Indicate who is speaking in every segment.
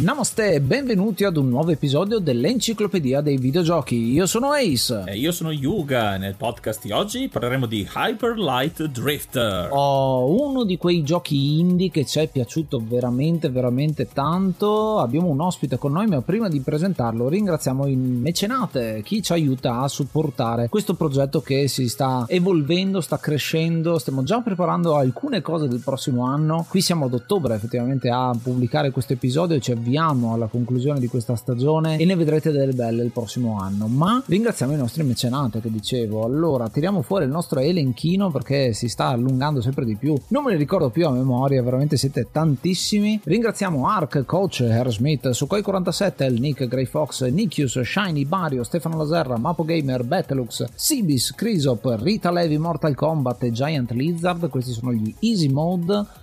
Speaker 1: Namaste e benvenuti ad un nuovo episodio dell'Enciclopedia dei Videogiochi. Io sono Ace.
Speaker 2: E io sono Yuga. Nel podcast di oggi parleremo di Hyper Light Drifter.
Speaker 1: Oh, uno di quei giochi indie che ci è piaciuto veramente, veramente tanto. Abbiamo un ospite con noi, ma prima di presentarlo ringraziamo il mecenate, chi ci aiuta a supportare questo progetto che si sta evolvendo, sta crescendo. Stiamo già preparando alcune cose del prossimo anno. Qui siamo ad ottobre effettivamente a pubblicare questo episodio e ci avviamo avviamo alla conclusione di questa stagione e ne vedrete delle belle il prossimo anno. Ma ringraziamo i nostri mecenate che dicevo. Allora, tiriamo fuori il nostro elenchino perché si sta allungando sempre di più. Non me ne ricordo più a memoria, veramente siete tantissimi. Ringraziamo Ark, Coach, Harry Smith, Sukhoi47, El Nick, Grey Fox, Nikius, Shiny, Bario, Stefano Laserra, Mapo Gamer, Bettelux, Sibis, Crisop, Rita Levi, Mortal Kombat e Giant Lizard. Questi sono gli Easy Mode.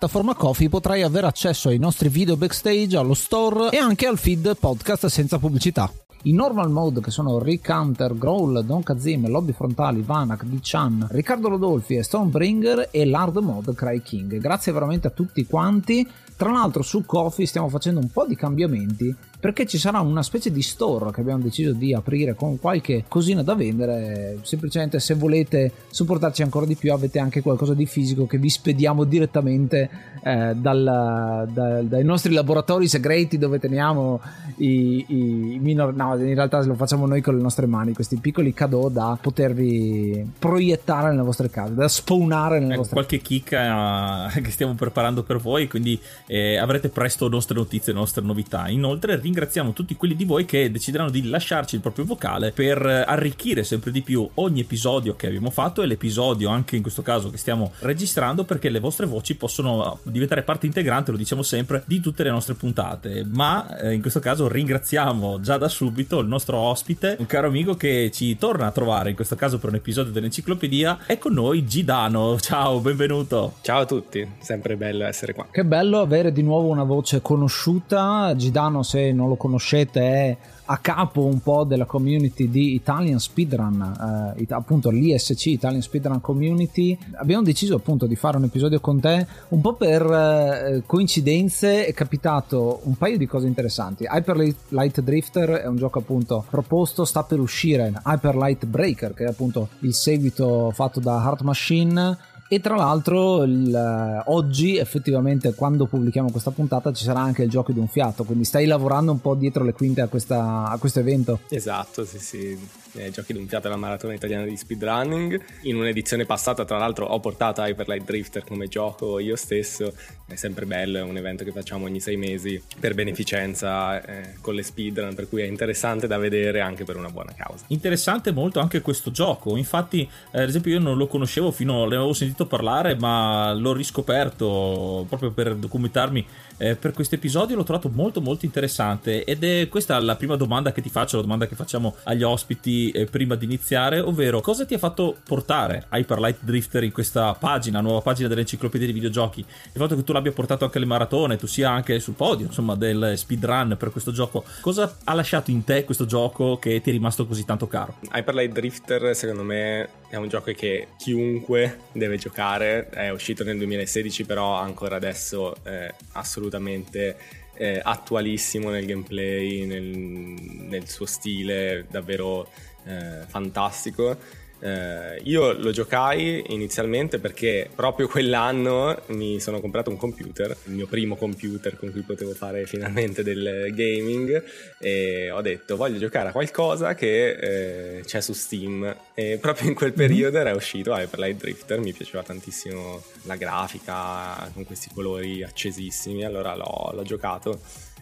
Speaker 1: Coffee potrai avere accesso ai nostri video backstage, allo store e anche al feed podcast senza pubblicità. I normal mode che sono Rick Hunter, Growl, Don Kazim, Lobby Frontali, Vanak, D-Chan, Riccardo Rodolfi e Stonebringer e l'hard mode Cry King. Grazie veramente a tutti quanti. Tra l'altro su Coffee stiamo facendo un po' di cambiamenti perché ci sarà una specie di store che abbiamo deciso di aprire con qualche cosina da vendere. Semplicemente se volete supportarci ancora di più avete anche qualcosa di fisico che vi spediamo direttamente eh, dal, da, dai nostri laboratori segreti dove teniamo i, i minor... No, in realtà lo facciamo noi con le nostre mani, questi piccoli cadeau da potervi proiettare nelle vostre case, da spawnare nelle
Speaker 2: ecco,
Speaker 1: vostre
Speaker 2: qualche chicca che stiamo preparando per voi, quindi eh, avrete presto nostre notizie, nostre novità. Inoltre ringraziamo tutti quelli di voi che decideranno di lasciarci il proprio vocale per arricchire sempre di più ogni episodio che abbiamo fatto e l'episodio anche in questo caso che stiamo registrando perché le vostre voci possono diventare parte integrante, lo diciamo sempre, di tutte le nostre puntate. Ma eh, in questo caso ringraziamo già da subito il nostro ospite, un caro amico che ci torna a trovare in questo caso per un episodio dell'enciclopedia. È con noi Gidano. Ciao, benvenuto.
Speaker 3: Ciao a tutti, sempre bello essere qua.
Speaker 1: Che bello avere di nuovo una voce conosciuta. Gidano, se non lo conoscete, è a capo un po' della community di Italian Speedrun, eh, appunto l'ISC Italian Speedrun Community. Abbiamo deciso appunto di fare un episodio con te un po' per eh, coincidenze. È capitato un paio di cose interessanti. Hyper Light Drifter è un gioco appunto proposto, sta per uscire Hyper Light Breaker, che è appunto il seguito fatto da Heart Machine e tra l'altro il, oggi effettivamente quando pubblichiamo questa puntata ci sarà anche il gioco di un fiato, quindi stai lavorando un po' dietro le quinte a, questa, a questo evento.
Speaker 3: Esatto, sì sì, eh, giochi di un fiato alla maratona italiana di speedrunning. In un'edizione passata tra l'altro ho portato Hyper Light Drifter come gioco io stesso, è sempre bello, è un evento che facciamo ogni sei mesi per beneficenza eh, con le speedrun, per cui è interessante da vedere anche per una buona causa.
Speaker 2: Interessante molto anche questo gioco, infatti eh, ad esempio io non lo conoscevo fino, l'avevo sentito parlare, ma l'ho riscoperto proprio per documentarmi eh, per questo episodio. L'ho trovato molto, molto interessante. Ed è questa la prima domanda che ti faccio, la domanda che facciamo agli ospiti eh, prima di iniziare, ovvero cosa ti ha fatto portare Hyper Light Drifter in questa pagina, nuova pagina dell'enciclopedia dei videogiochi? Il fatto che tu l'abbia portato anche alle maratone, tu sia anche sul podio, insomma, del speedrun per questo gioco, cosa ha lasciato in te questo gioco che ti è rimasto così tanto caro?
Speaker 3: Hyper Light Drifter, secondo me, è un gioco che chiunque deve giocare. È uscito nel 2016, però ancora adesso è assolutamente eh, attualissimo nel gameplay, nel, nel suo stile, davvero eh, fantastico. Eh, io lo giocai inizialmente perché proprio quell'anno mi sono comprato un computer, il mio primo computer con cui potevo fare finalmente del gaming e ho detto voglio giocare a qualcosa che eh, c'è su Steam e proprio in quel mhm. periodo era uscito Hyper Light Drifter, mi piaceva tantissimo la grafica con questi colori accesissimi, allora l'ho, l'ho giocato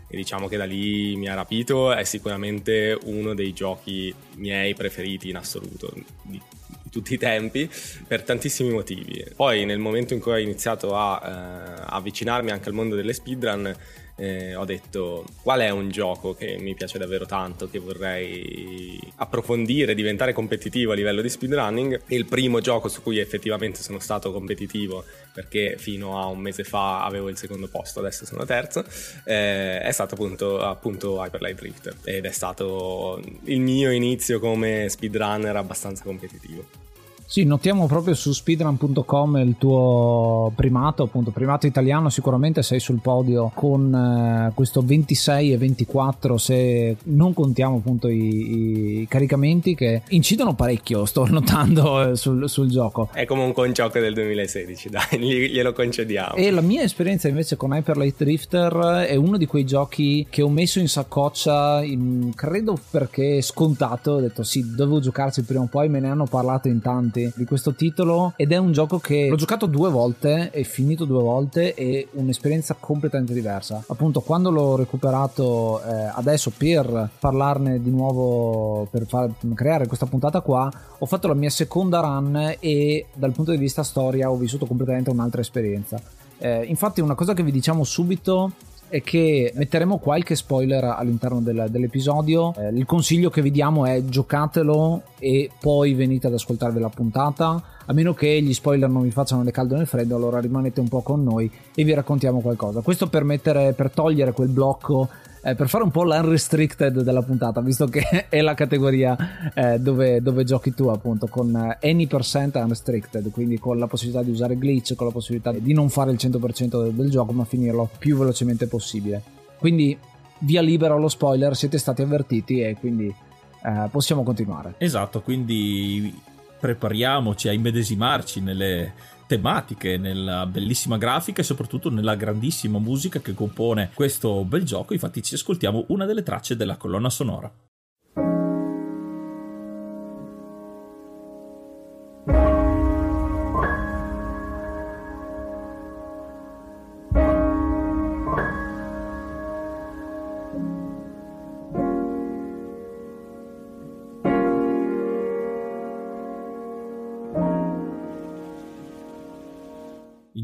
Speaker 3: e diciamo che da lì mi ha rapito, è sicuramente uno dei giochi miei preferiti in assoluto di tutti i tempi per tantissimi motivi. Poi nel momento in cui ho iniziato a eh, avvicinarmi anche al mondo delle speedrun eh, ho detto qual è un gioco che mi piace davvero tanto, che vorrei approfondire, diventare competitivo a livello di speedrunning. E il primo gioco su cui effettivamente sono stato competitivo, perché fino a un mese fa avevo il secondo posto, adesso sono terzo, eh, è stato appunto, appunto Hyper Light Drifter. Ed è stato il mio inizio come speedrunner abbastanza competitivo.
Speaker 1: Sì, notiamo proprio su speedrun.com il tuo primato, appunto primato italiano, sicuramente sei sul podio con eh, questo 26 e 24 se non contiamo appunto i, i caricamenti che incidono parecchio, sto notando eh, sul, sul, gioco.
Speaker 3: È comunque un gioco del 2016, dai, glielo concediamo.
Speaker 1: E la mia esperienza invece con Hyper Light Drifter è uno di quei giochi che ho messo in saccoccia, in, credo perché scontato, ho detto sì, dovevo giocarci prima o poi, me ne hanno parlato in tanti amanti di questo titolo ed è un gioco che l'ho giocato due volte e finito due volte e un'esperienza completamente diversa. Appunto, quando l'ho recuperato eh, adesso per parlarne di nuovo, per far, creare questa puntata qua, ho fatto la mia seconda run e dal punto di vista storia ho vissuto completamente un'altra esperienza. Eh, infatti, una cosa che vi diciamo subito è che metteremo qualche spoiler all'interno del, dell'episodio. Eh, il consiglio che vi diamo è giocatelo e poi venite ad ascoltarvi la puntata. A meno che gli spoiler non vi facciano né caldo né freddo, allora rimanete un po' con noi e vi raccontiamo qualcosa. Questo per, mettere, per togliere quel blocco eh, per fare un po' l'unrestricted della puntata, visto che è la categoria eh, dove, dove, giochi tu, appunto, con eh, any percent unrestricted, quindi con la possibilità di usare glitch, con la possibilità di non fare il 100% del, gioco, ma finirlo più velocemente possibile. Quindi via libera allo spoiler, siete stati avvertiti e quindi eh, possiamo continuare.
Speaker 2: Esatto, quindi prepariamoci a immedesimarci nelle tematiche, nella bellissima grafica e soprattutto nella grandissima musica che compone questo bel gioco. Infatti ci ascoltiamo una delle tracce della colonna sonora.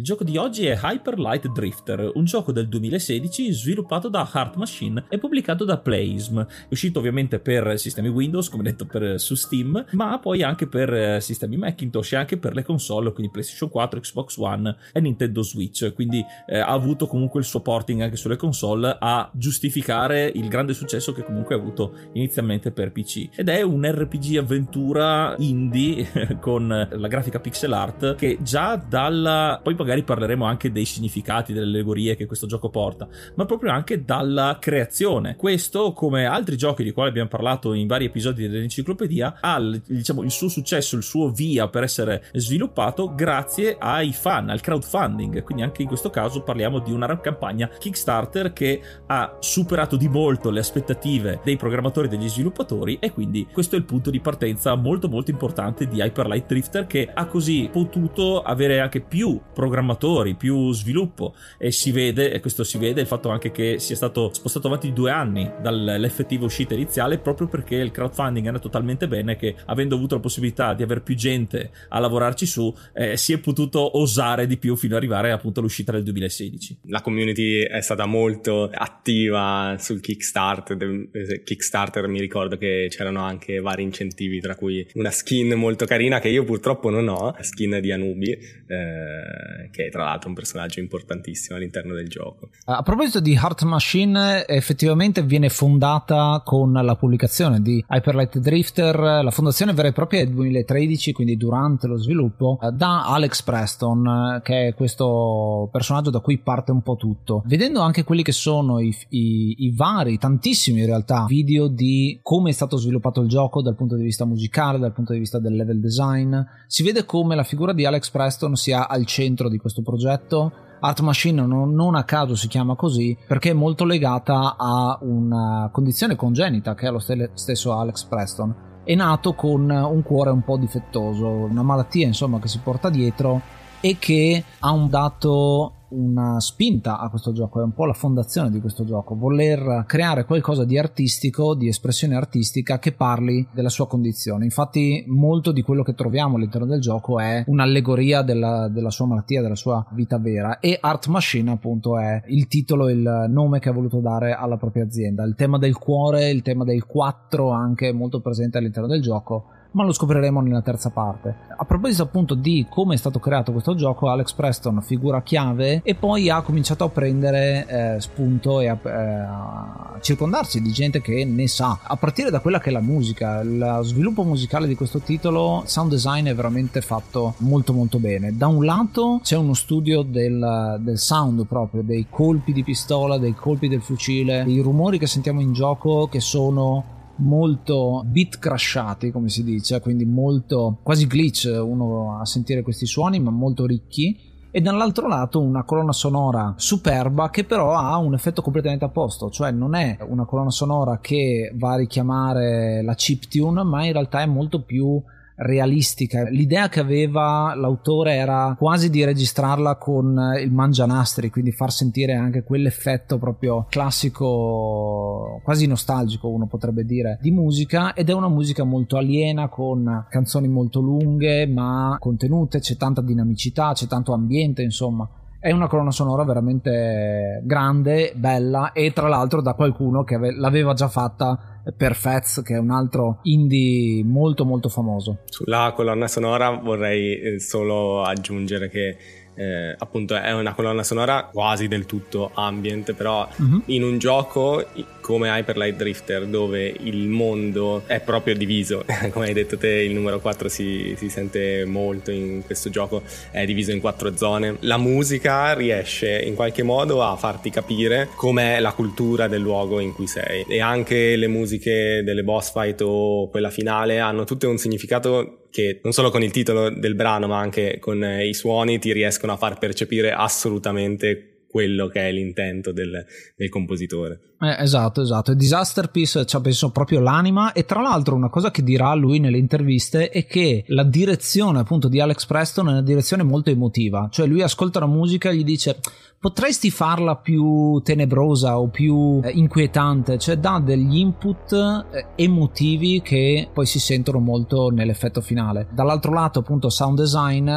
Speaker 2: Gioco di oggi è Hyper Light Drifter, un gioco del 2016 sviluppato da Heart Machine e pubblicato da Playism. È uscito ovviamente per sistemi Windows, come detto per, su Steam, ma poi anche per eh, sistemi Macintosh e anche per le console, quindi PlayStation 4, Xbox One e Nintendo Switch. Quindi eh, ha avuto comunque il suo porting anche sulle console a giustificare il grande successo che comunque ha avuto inizialmente per PC. Ed è un RPG avventura indie con la grafica pixel art che già dalla poi magari magari parleremo anche dei significati, delle allegorie che questo gioco porta, ma proprio anche dalla creazione. Questo, come altri giochi di quali abbiamo parlato in vari episodi dell'enciclopedia, ha diciamo, il suo successo, il suo via per essere sviluppato grazie ai fan, al crowdfunding. Quindi anche in questo caso parliamo di una campagna Kickstarter che ha superato di molto le aspettative dei programmatori e degli sviluppatori e quindi questo è il punto di partenza molto molto importante di Hyper Light Drifter che ha così potuto avere anche più progetti programmatori, più sviluppo e si vede, e questo si vede, il fatto anche che sia stato spostato avanti due anni dall'effettiva uscita iniziale proprio perché il crowdfunding è andato talmente bene che avendo avuto la possibilità di avere più gente a lavorarci su eh, si è potuto osare di più fino ad arrivare appunto all'uscita del 2016.
Speaker 3: La community è stata molto attiva sul Kickstarter, eh, Kickstarter mi ricordo che c'erano anche vari incentivi tra cui una skin molto carina che io purtroppo non ho, skin di Anubi eh, che è tra l'altro un personaggio importantissimo all'interno del gioco.
Speaker 1: A proposito di Heart Machine effettivamente viene fondata con la pubblicazione di Hyperlight Drifter, la fondazione vera e propria del 2013 quindi durante lo sviluppo eh, da Alex Preston che è questo personaggio da cui parte un po' tutto. Vedendo anche quelli che sono i, i, i vari, tantissimi in realtà, video di come è stato sviluppato il gioco dal punto di vista musicale, dal punto di vista del level design, si vede come la figura di Alex Preston sia al centro di questo progetto. Art Machine non, non, a caso si chiama così perché è molto legata a una condizione congenita che ha lo stesso Alex Preston. È nato con un cuore un po' difettoso, una malattia insomma che si porta dietro e che ha un dato una spinta a questo gioco, è un po' la fondazione di questo gioco, voler creare qualcosa di artistico, di espressione artistica che parli della sua condizione. Infatti molto di quello che troviamo all'interno del gioco è un'allegoria della, della sua malattia, della sua vita vera e Art Machine appunto è il titolo, il nome che ha voluto dare alla propria azienda. Il tema del cuore, il tema del 4 anche molto presente all'interno del gioco ma lo scopriremo nella terza parte. A proposito appunto di come è stato creato questo gioco, Alex Preston figura chiave e poi ha cominciato a prendere eh, spunto e a, eh, a, circondarsi di gente che ne sa. A partire da quella che è la musica, lo sviluppo musicale di questo titolo, sound design è veramente fatto molto molto bene. Da un lato c'è uno studio del, del sound proprio, dei colpi di pistola, dei colpi del fucile, dei rumori che sentiamo in gioco che sono molto bit crashati come si dice quindi molto quasi glitch uno a sentire questi suoni ma molto ricchi. E dall'altro lato una colonna sonora superba che però ha un effetto completamente opposto, cioè non è una colonna sonora che va a richiamare la chiptune, ma in realtà è molto più realistica. L'idea che aveva l'autore era quasi di registrarla con il mangianastri, quindi far sentire anche quell'effetto proprio classico, quasi nostalgico, uno potrebbe dire, di musica. Ed è una musica molto aliena con canzoni molto lunghe ma contenute, c'è tanta dinamicità, c'è tanto ambiente, insomma è una colonna sonora veramente grande, bella e tra l'altro da qualcuno che ave- l'aveva già fatta per Fats che è un altro indie molto molto famoso.
Speaker 3: Sulla colonna sonora vorrei eh, solo aggiungere che eh, appunto è una colonna sonora quasi del tutto ambient, però uh-huh. in un gioco come Hyper Light Drifter dove il mondo è proprio diviso, come hai detto te il numero 4 si, si, sente molto in questo gioco, è diviso in quattro zone, la musica riesce in qualche modo a farti capire com'è la cultura del luogo in cui sei. E anche le musiche delle boss fight o quella finale hanno tutte un significato che non solo con il titolo del brano ma anche con i suoni ti riescono a far percepire assolutamente quello che è l'intento del, del compositore.
Speaker 1: Eh, esatto, esatto. Disaster Piece ci ha pensato proprio l'anima e tra l'altro una cosa che dirà lui nelle interviste è che la direzione appunto di Alex Preston è una direzione molto emotiva, cioè lui ascolta la musica e gli dice potresti farla più tenebrosa o più eh, inquietante, cioè dà degli input eh, emotivi che poi si sentono molto nell'effetto finale. Dall'altro lato appunto sound design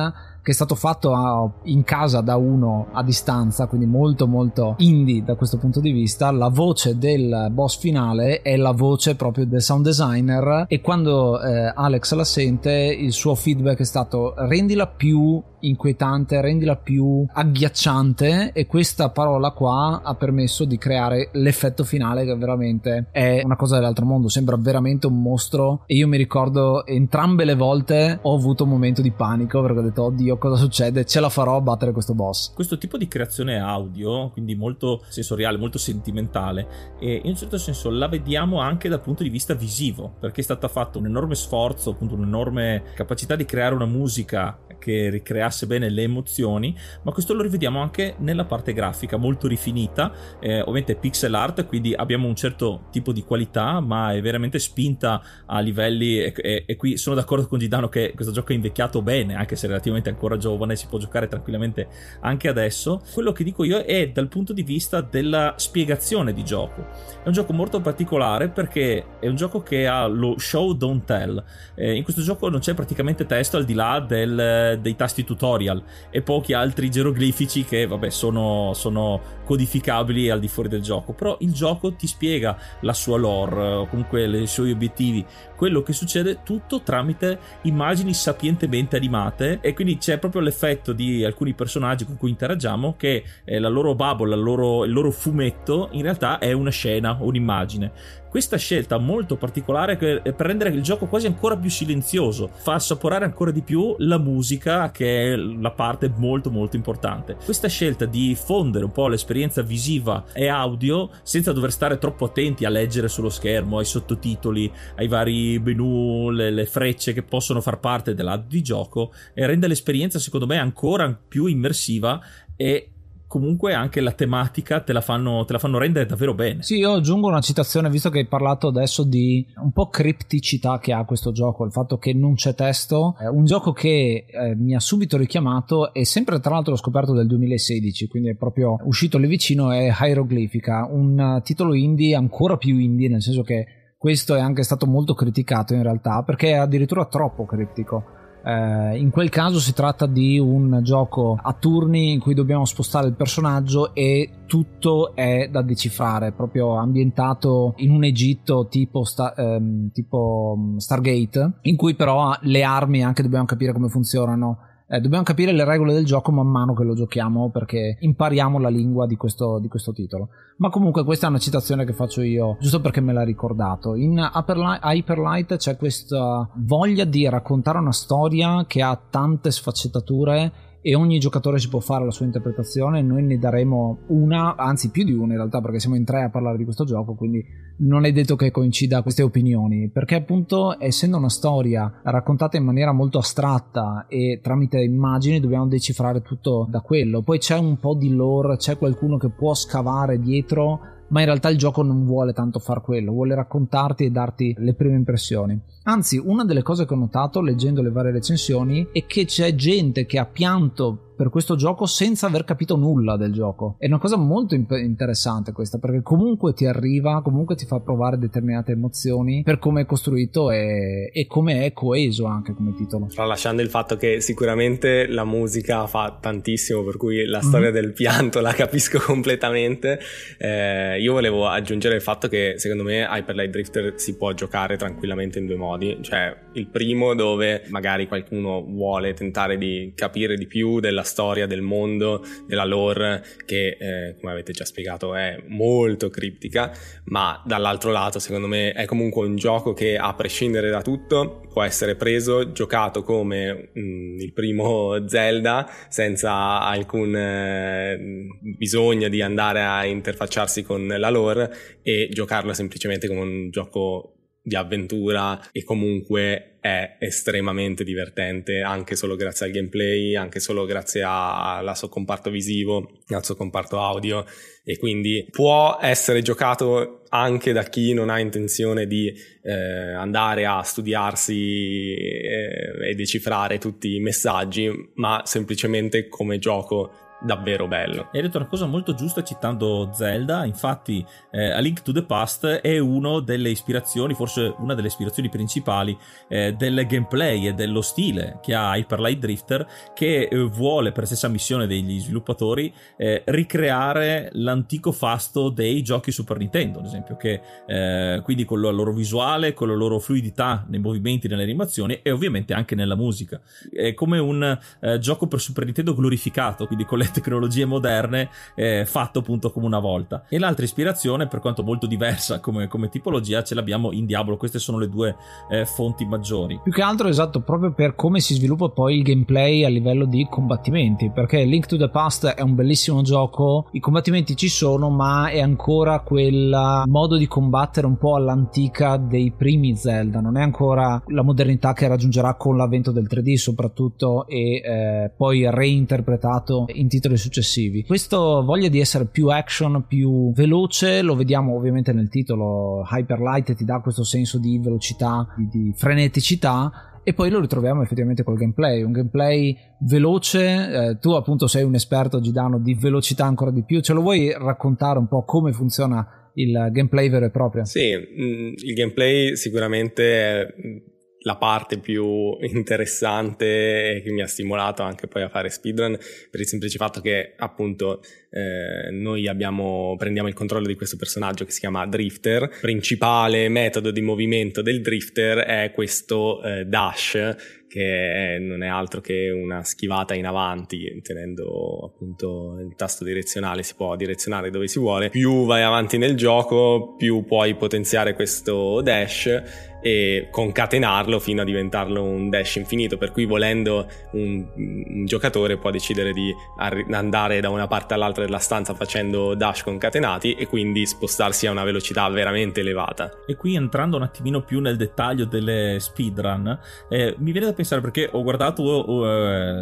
Speaker 1: che è stato fatto a, in casa da uno a distanza, quindi molto molto indie da questo punto di vista. La voce del boss finale è la voce proprio del sound designer e quando eh, Alex la sente il suo feedback è stato rendila più inquietante, rendila più agghiacciante e questa parola qua ha permesso di creare l'effetto finale che veramente è una cosa dell'altro mondo, sembra veramente un mostro e io mi ricordo entrambe le volte ho avuto un momento di panico perché ho detto oddio cosa succede, ce la farò a battere questo boss.
Speaker 2: Questo tipo di creazione audio, quindi molto sensoriale, molto sentimentale e in un certo senso la vediamo anche dal punto di vista visivo perché è stata fatta un enorme sforzo, appunto un'enorme capacità di creare una musica che ricreasse bene le emozioni, ma questo lo rivediamo anche nella parte grafica, molto rifinita, eh, ovviamente pixel art, quindi abbiamo un certo tipo di qualità, ma è veramente spinta a livelli e, e, e qui sono d'accordo con Gidano che questo gioco è invecchiato bene, anche se relativamente ancora giovane, si può giocare tranquillamente anche adesso. Quello che dico io è dal punto di vista della spiegazione di gioco. È un gioco molto particolare perché è un gioco che ha lo show don't tell. Eh, in questo gioco non c'è praticamente testo al di là del, dei tasti tutorial e pochi altri geroglifici che vabbè sono, sono codificabili al di fuori del gioco. Però il gioco ti spiega la sua lore o comunque i suoi obiettivi, quello che succede tutto tramite immagini sapientemente animate e quindi c'è proprio l'effetto di alcuni personaggi con cui interagiamo che eh, la loro bubble, la loro, il loro fumetto in realtà è una scena, un'immagine. Questa scelta molto particolare per rendere il gioco quasi ancora più silenzioso, fa assaporare ancora di più la musica che è la parte molto molto importante. Questa scelta di fondere un po' l'esperienza visiva e audio senza dover stare troppo attenti a leggere sullo schermo, ai sottotitoli, ai vari menu, le, le frecce che possono far parte dell'audio di gioco e rende l'esperienza secondo me ancora più immersiva e comunque anche la tematica te la, fanno, te la fanno rendere davvero bene.
Speaker 1: Sì, io aggiungo una citazione, visto che hai parlato adesso di un po' cripticità che ha questo gioco, il fatto che non c'è testo, è un gioco che eh, mi ha subito richiamato e sempre tra l'altro l'ho scoperto del 2016, quindi è proprio uscito lì vicino, è Hieroglyphica, un titolo indie ancora più indie, nel senso che questo è anche stato molto criticato in realtà, perché è addirittura troppo criptico eh, in quel caso si tratta di un gioco a turni in cui dobbiamo spostare il personaggio e tutto è da decifrare, proprio ambientato in un Egitto tipo, sta, ehm, tipo mm, Stargate, in cui però le armi anche dobbiamo capire come funzionano eh, dobbiamo capire le regole del gioco man mano che lo giochiamo perché impariamo la lingua di questo, di questo titolo. Ma comunque questa è una citazione che faccio io, giusto perché me l'ha ricordato. In Hyperlight c'è questa voglia di raccontare una storia che ha tante sfaccettature e ogni giocatore si può fare la sua interpretazione. Noi ne daremo una, anzi più di una in realtà, perché siamo in tre a parlare di questo gioco, quindi non è detto che coincida queste opinioni. Perché appunto, essendo una storia raccontata in maniera molto astratta e tramite immagini, dobbiamo decifrare tutto da quello. Poi c'è un po' di lore, c'è qualcuno che può scavare dietro ma in realtà il gioco non vuole tanto far quello, vuole raccontarti e darti le prime impressioni. Anzi, una delle cose che ho notato leggendo le varie recensioni è che c'è gente che ha pianto per questo gioco senza aver capito nulla del gioco. È una cosa molto imp- interessante questa, perché comunque ti arriva, comunque ti fa provare determinate emozioni per come è costruito e, e come è coeso anche come titolo.
Speaker 3: Tralasciando il fatto che sicuramente la musica fa tantissimo, per cui la storia mm-hmm. del pianto la capisco completamente. Eh, io volevo aggiungere il fatto che secondo me Hyper Light Drifter si può giocare tranquillamente in due modi, cioè il primo dove magari qualcuno vuole tentare di capire di più della storia del mondo, della lore, che eh, come avete già spiegato è molto criptica, ma dall'altro lato secondo me è comunque un gioco che a prescindere da tutto può essere preso, giocato come mh, mm, il primo Zelda, senza alcun eh, bisogno di andare a interfacciarsi con la lore e giocarlo semplicemente come un gioco di avventura e comunque è estremamente divertente anche solo grazie al gameplay, anche solo grazie al suo comparto visivo, al suo comparto audio. E quindi può essere giocato anche da chi non ha intenzione di eh, andare a studiarsi eh, e decifrare tutti i messaggi, ma semplicemente come gioco davvero bello.
Speaker 2: Hai detto una cosa molto giusta citando Zelda, infatti eh, A Link to the Past è una delle ispirazioni, forse una delle ispirazioni principali eh, del gameplay e dello stile che ha Hyper Light Drifter che eh, vuole per stessa missione degli sviluppatori eh, ricreare l'antico fasto dei giochi Super Nintendo, ad esempio, che eh, quindi con la loro visuale, con la loro fluidità nei movimenti, nelle animazioni e ovviamente anche nella musica. È come un eh, gioco per Super Nintendo glorificato, quindi con le tecnologie moderne eh, fatto appunto come una volta. E l'altra ispirazione, per quanto molto diversa come, come tipologia, ce l'abbiamo in Diablo. Queste sono le due eh, fonti maggiori.
Speaker 1: Più che altro, esatto, proprio per come si sviluppa poi il gameplay a livello di combattimenti. Perché Link to the Past è un bellissimo gioco, i combattimenti ci sono, ma è ancora quella modo di combattere un po' all'antica dei primi Zelda, non è ancora la modernità che raggiungerà con l'avvento del 3D soprattutto e eh, poi reinterpretato in titoli successivi. Questo voglia di essere più action, più veloce, lo vediamo ovviamente nel titolo Hyper Light ti dà questo senso di velocità, di, di freneticità e poi lo ritroviamo effettivamente col gameplay, un gameplay veloce, eh, tu appunto sei un esperto Gidano di velocità ancora di più, ce lo vuoi raccontare un po' come funziona il gameplay vero e proprio?
Speaker 3: Sì, mm, il gameplay sicuramente è la parte più interessante che mi ha stimolato anche poi a fare speedrun per il semplice fatto che appunto eh, noi abbiamo, prendiamo il controllo di questo personaggio che si chiama Drifter. Principale metodo di movimento del Drifter è questo eh, dash che è, non è altro che una schivata in avanti, tenendo appunto il tasto direzionale si può direzionare dove si vuole. Più vai avanti nel gioco, più puoi potenziare questo dash e concatenarlo fino a diventarlo un dash infinito, per cui volendo un, un giocatore può decidere di ar- andare da una parte all'altra della stanza facendo dash concatenati e quindi spostarsi a una velocità veramente elevata.
Speaker 2: E qui entrando un attimino più nel dettaglio delle speedrun, eh, mi viene da pensare perché ho guardato uh,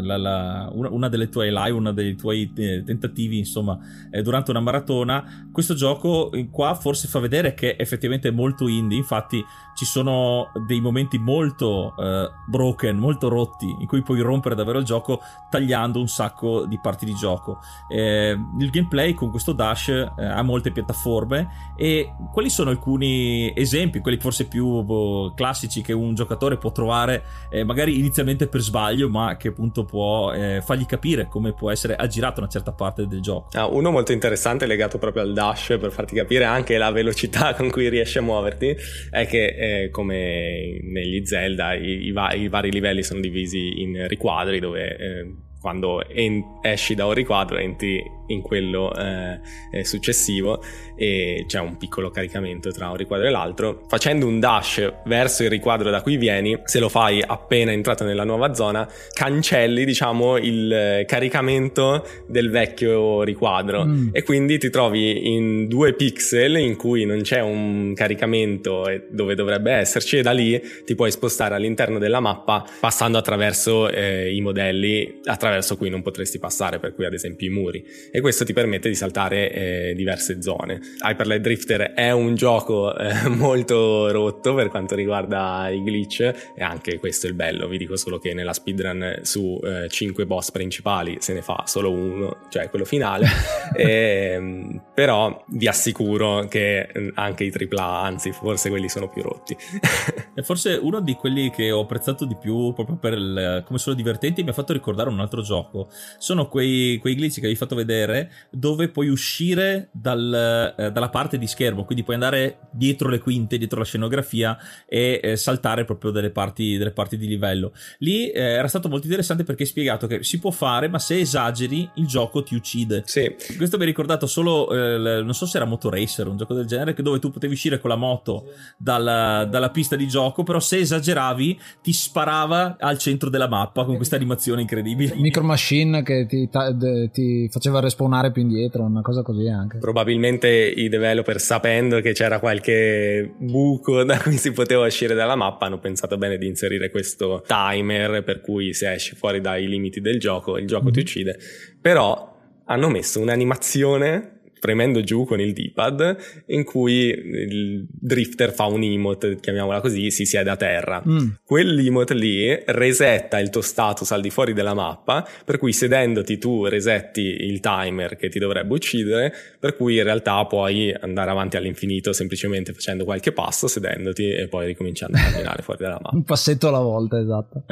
Speaker 2: la, la, una, una, delle tue live, uno dei tuoi eh, tentativi, insomma, eh, durante una maratona. Questo gioco qua forse fa vedere che effettivamente è molto indie. Infatti, ci sono dei momenti molto uh, broken, molto rotti, in cui puoi rompere davvero il gioco tagliando un sacco di parti di gioco. Eh, il gameplay con questo dash eh, ha molte piattaforme e quali sono alcuni esempi, quelli forse più boh, classici che un giocatore può trovare eh, magari inizialmente per sbaglio, ma che appunto può eh, fargli capire come può essere aggirata una certa parte del gioco.
Speaker 3: Ah, uno molto interessante legato proprio al dash per farti capire anche la velocità con cui riesci a muoverti è che eh, come negli Zelda i, i, va- i, vari livelli sono divisi in riquadri dove eh, quando en- esci da un riquadro entri in quello eh, eh, successivo e c'è un piccolo caricamento tra un riquadro e l'altro. Facendo un dash verso il riquadro da cui vieni, se lo fai appena entrato nella nuova zona, cancelli diciamo il caricamento del vecchio riquadro mm. e quindi ti trovi in due pixel in cui non c'è un caricamento dove dovrebbe esserci e da lì ti puoi spostare all'interno della mappa passando attraverso eh, i modelli attraverso cui non potresti passare, per cui ad esempio i muri e questo ti permette di saltare eh, diverse zone. Hyper Light Drifter è un gioco eh, molto rotto per quanto riguarda i glitch e anche questo è il bello, vi dico solo che nella speedrun su eh, 5 boss principali se ne fa solo uno, cioè quello finale, e, ehm, però vi assicuro che mm, anche i AAA, anzi forse quelli sono più rotti.
Speaker 2: e forse uno di quelli che ho apprezzato di più proprio per il, come sono divertenti mi ha fatto ricordare un altro gioco, sono quei, quei glitch che vi ho fatto vedere dove puoi uscire dal, eh, dalla parte di schermo, quindi puoi andare dietro le quinte, dietro la scenografia e eh, saltare proprio delle parti, delle parti di livello. Lì eh, era stato molto interessante perché hai spiegato che si può fare, ma se esageri il gioco ti uccide.
Speaker 3: Sì.
Speaker 2: Questo mi ha ricordato solo, eh, non so se era Motoracer, un gioco del genere, dove tu potevi uscire con la moto dalla, dalla pista di gioco, però se esageravi ti sparava al centro della mappa con questa animazione incredibile.
Speaker 1: Micro Machine che ti, ti faceva respawnare più indietro, una cosa così anche.
Speaker 3: Probabilmente i developer, sapendo che c'era qualche buco da cui si poteva uscire dalla mappa, hanno pensato bene di inserire questo timer per cui se esci fuori dai limiti del gioco, il gioco mm-hmm. ti mhm. uccide. Però hanno messo un'animazione premendo giù con il D-pad in cui il drifter fa un emote, chiamiamola così, si siede a terra. Mm. Quell'emote lì resetta il tuo status al di fuori della mappa, per cui sedendoti tu resetti il timer che ti dovrebbe uccidere, per cui in realtà puoi andare avanti all'infinito semplicemente facendo qualche passo, sedendoti e poi ricominciando a camminare fuori dalla mappa.
Speaker 1: Un passetto alla volta, esatto.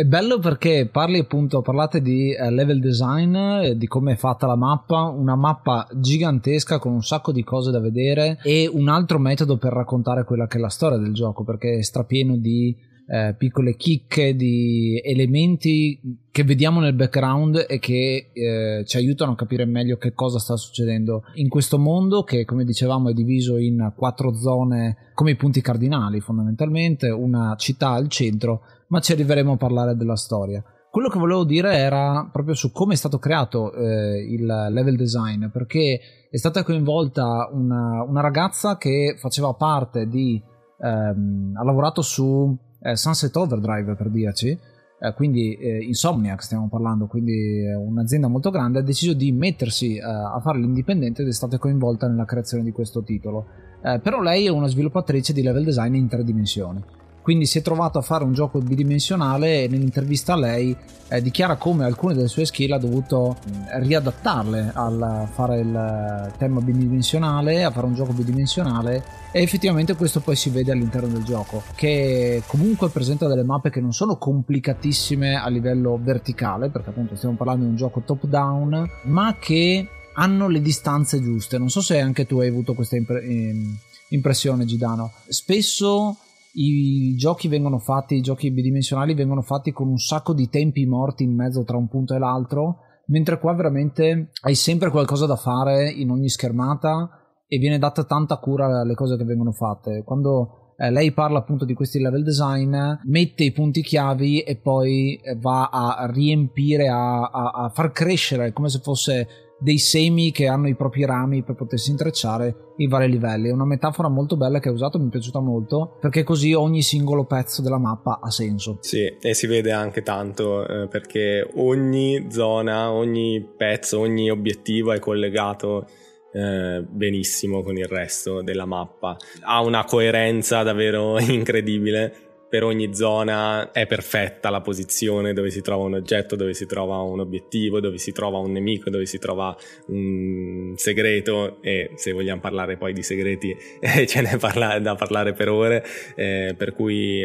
Speaker 1: È bello perché parli appunto, parlate di uh, level design, e di come è fatta la mappa, una mappa gigantesca con un sacco di cose da vedere e un altro metodo per raccontare quella che è la storia del gioco perché è strapieno di eh, piccole chicche, di elementi che vediamo nel background e che eh, ci aiutano a capire meglio che cosa sta succedendo in questo mondo che come dicevamo è diviso in quattro zone come i punti cardinali fondamentalmente, una città al centro ma ci arriveremo a parlare della storia. quello che volevo dire era proprio su come è stato creato eh, il level design, perché è stata coinvolta una, una ragazza che faceva parte di... Ehm, ha lavorato su eh, Sunset Overdrive per dirci, eh, quindi eh, Insomniac stiamo parlando, quindi un'azienda molto grande, ha deciso di mettersi eh, a fare l'indipendente ed è stata coinvolta nella creazione di questo titolo. Eh, però lei è una sviluppatrice di level design in tre dimensioni quindi si è trovato a fare un gioco bidimensionale e nell'intervista a lei eh, dichiara come alcune delle sue skill ha dovuto mh, riadattarle a fare il tema bidimensionale, a fare un gioco bidimensionale e effettivamente questo poi si vede all'interno del gioco che comunque presenta delle mappe che non sono complicatissime a livello verticale perché appunto stiamo parlando di un gioco top down ma che hanno le distanze giuste. Non so se anche tu hai avuto questa impre- ehm, impressione Gidano. Spesso i giochi vengono fatti, i giochi bidimensionali vengono fatti con un sacco di tempi morti in mezzo tra un punto e l'altro, mentre qua veramente hai sempre qualcosa da fare in ogni schermata e viene data tanta cura alle cose che vengono fatte. Quando eh, lei parla appunto di questi level design, mette i punti chiavi e poi va a riempire, a, a, a far crescere come se fosse dei semi che hanno i propri rami per potersi intrecciare i vari livelli. È una metafora molto bella che ha usato, mi è piaciuta molto, perché così ogni singolo pezzo della mappa ha senso.
Speaker 3: Sì, e si vede anche tanto eh, perché ogni zona, ogni pezzo, ogni obiettivo è collegato eh, benissimo con il resto della mappa. Ha una coerenza davvero incredibile per ogni zona è perfetta la posizione dove si trova un oggetto, dove si trova un obiettivo, dove si trova un nemico, dove si trova un segreto e se vogliamo parlare poi di segreti eh, ce n'è parla- da parlare per ore, eh, per cui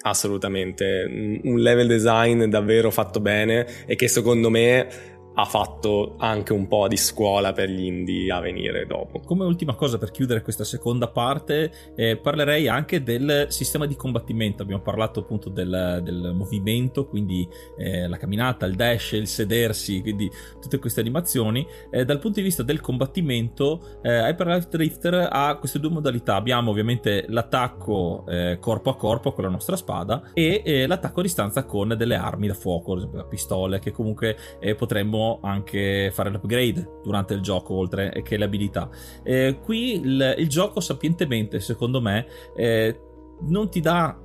Speaker 3: assolutamente un level design davvero fatto bene e che secondo me ha fatto anche un po' di scuola per gli indie a venire dopo.
Speaker 2: Come ultima cosa per chiudere questa seconda parte, eh, parlerei anche del sistema di combattimento. Abbiamo parlato appunto del, del movimento, quindi eh, la camminata, il dash, il sedersi, quindi tutte queste animazioni. Eh, dal punto di vista del combattimento, eh, Hyper Light Drifter ha queste due modalità. Abbiamo ovviamente l'attacco eh, corpo a corpo con la nostra spada e eh, l'attacco a distanza con delle armi da fuoco, ad esempio la pistole, che comunque potremmo anche fare l'upgrade durante il gioco oltre che le abilità. Eh, qui il, il, gioco sapientemente, secondo me, eh, non ti dà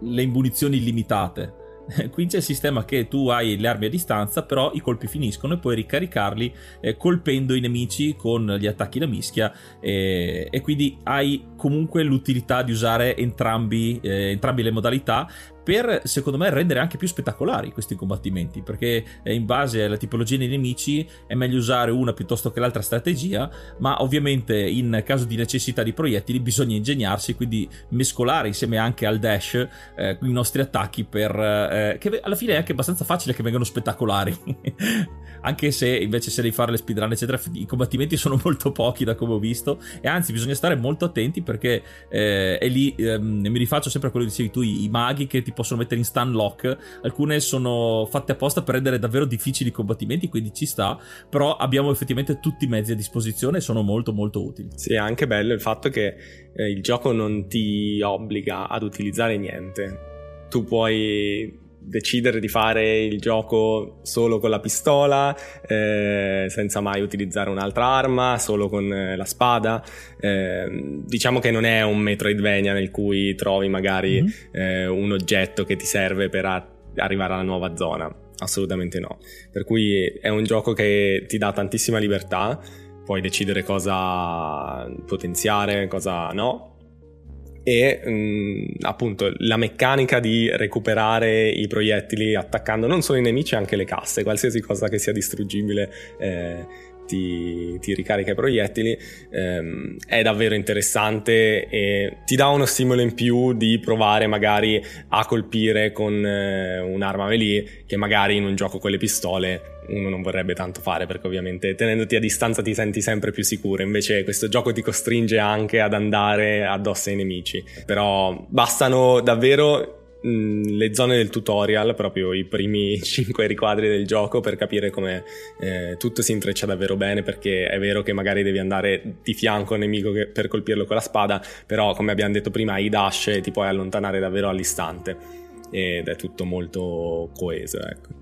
Speaker 2: le munizioni illimitate. Qui c'è il sistema che tu hai le armi a distanza, però i colpi finiscono e puoi ricaricarli eh, colpendo i nemici con gli attacchi da mischia. E, e quindi hai comunque l'utilità di usare entrambi, eh, entrambi le modalità per secondo me rendere anche più spettacolari questi combattimenti perché in base alla tipologia dei nemici è meglio usare una piuttosto che l'altra strategia ma ovviamente in caso di necessità di proiettili bisogna ingegnarsi quindi mescolare insieme anche al dash eh, i nostri attacchi per eh, che alla fine è anche abbastanza facile che vengano spettacolari. Anche se invece se devi fare le speedrun eccetera i combattimenti sono molto pochi da come ho visto e anzi bisogna stare molto attenti perché eh, è lì ehm, mi rifaccio sempre a quello che dicevi tu i, maghi che ti ti possono mettere in stun lock. Alcune sono fatte apposta per rendere davvero difficili i combattimenti, quindi ci sta. Però abbiamo effettivamente tutti i mezzi a disposizione e sono molto molto utili.
Speaker 3: Sì, è anche bello il fatto che eh, il gioco non ti obbliga ad utilizzare niente. Tu puoi decidere di fare il gioco solo con la pistola, eh, senza mai utilizzare un'altra arma, solo con eh, la spada. Eh, diciamo che non è un Metroidvania nel cui trovi magari mm-hmm. un oggetto che ti serve per a- arrivare alla nuova zona. Assolutamente no. Per cui è un gioco che ti dà tantissima libertà, puoi decidere cosa potenziare, cosa no, e mh, mm, appunto la meccanica di recuperare i proiettili attaccando non solo i nemici, anche le casse, qualsiasi cosa che sia distruggibile. Eh, ti, ti, ricarica i proiettili ehm, è davvero interessante e ti dà uno stimolo in più di provare magari a colpire con eh, un'arma melee che magari in un gioco con le pistole uno non vorrebbe tanto fare perché ovviamente tenendoti a distanza ti senti sempre più sicuro, invece questo gioco ti costringe anche ad andare addosso ai nemici, però bastano davvero le zone del tutorial, proprio i primi 5 riquadri del gioco per capire come eh, tutto si intreccia davvero bene perché è vero che magari devi andare di fianco al nemico per colpirlo con la spada, però come abbiamo detto prima i dash ti puoi allontanare davvero all'istante ed è tutto molto coeso. Ecco.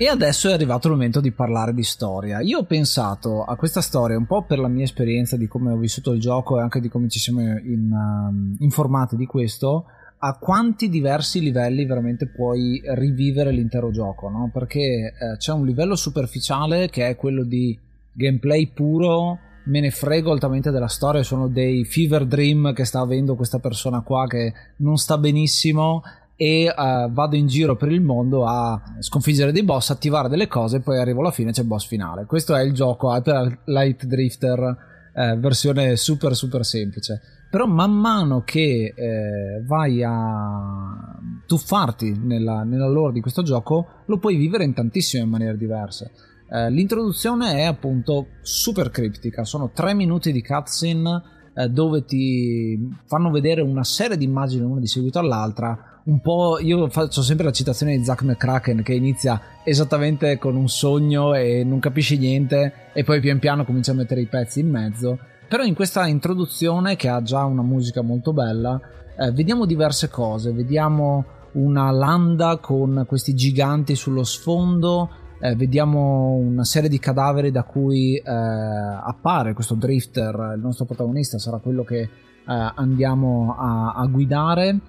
Speaker 1: E adesso è arrivato il momento di parlare di storia. Io ho pensato a questa storia un po' per la mia esperienza di come ho vissuto il gioco e anche di come ci siamo in, um, informati di questo, a quanti diversi livelli veramente puoi rivivere l'intero gioco, no? Perché eh, c'è un livello superficiale che è quello di gameplay puro, me ne frego altamente della storia, sono dei fever dream che sta avendo questa persona qua che non sta benissimo e uh, vado in giro per il mondo a sconfiggere dei boss, attivare delle cose e poi arrivo alla fine c'è il boss finale. Questo è il gioco Hyper Light Drifter eh, versione super super semplice. Però man mano che eh, vai a tuffarti nella, nella lore di questo gioco lo puoi vivere in tantissime maniere diverse. Eh, l'introduzione è appunto super criptica, sono tre minuti di cutscene eh, dove ti fanno vedere una serie di immagini una di seguito all'altra un po'. Io faccio sempre la citazione di Zack McCracken che inizia esattamente con un sogno e non capisci niente, e poi pian piano comincia a mettere i pezzi in mezzo. Però in questa introduzione, che ha già una musica molto bella, eh, vediamo diverse cose. Vediamo una landa con questi giganti sullo sfondo. Eh, vediamo una serie di cadaveri da cui eh, appare questo drifter, il nostro protagonista sarà quello che eh, andiamo a, a guidare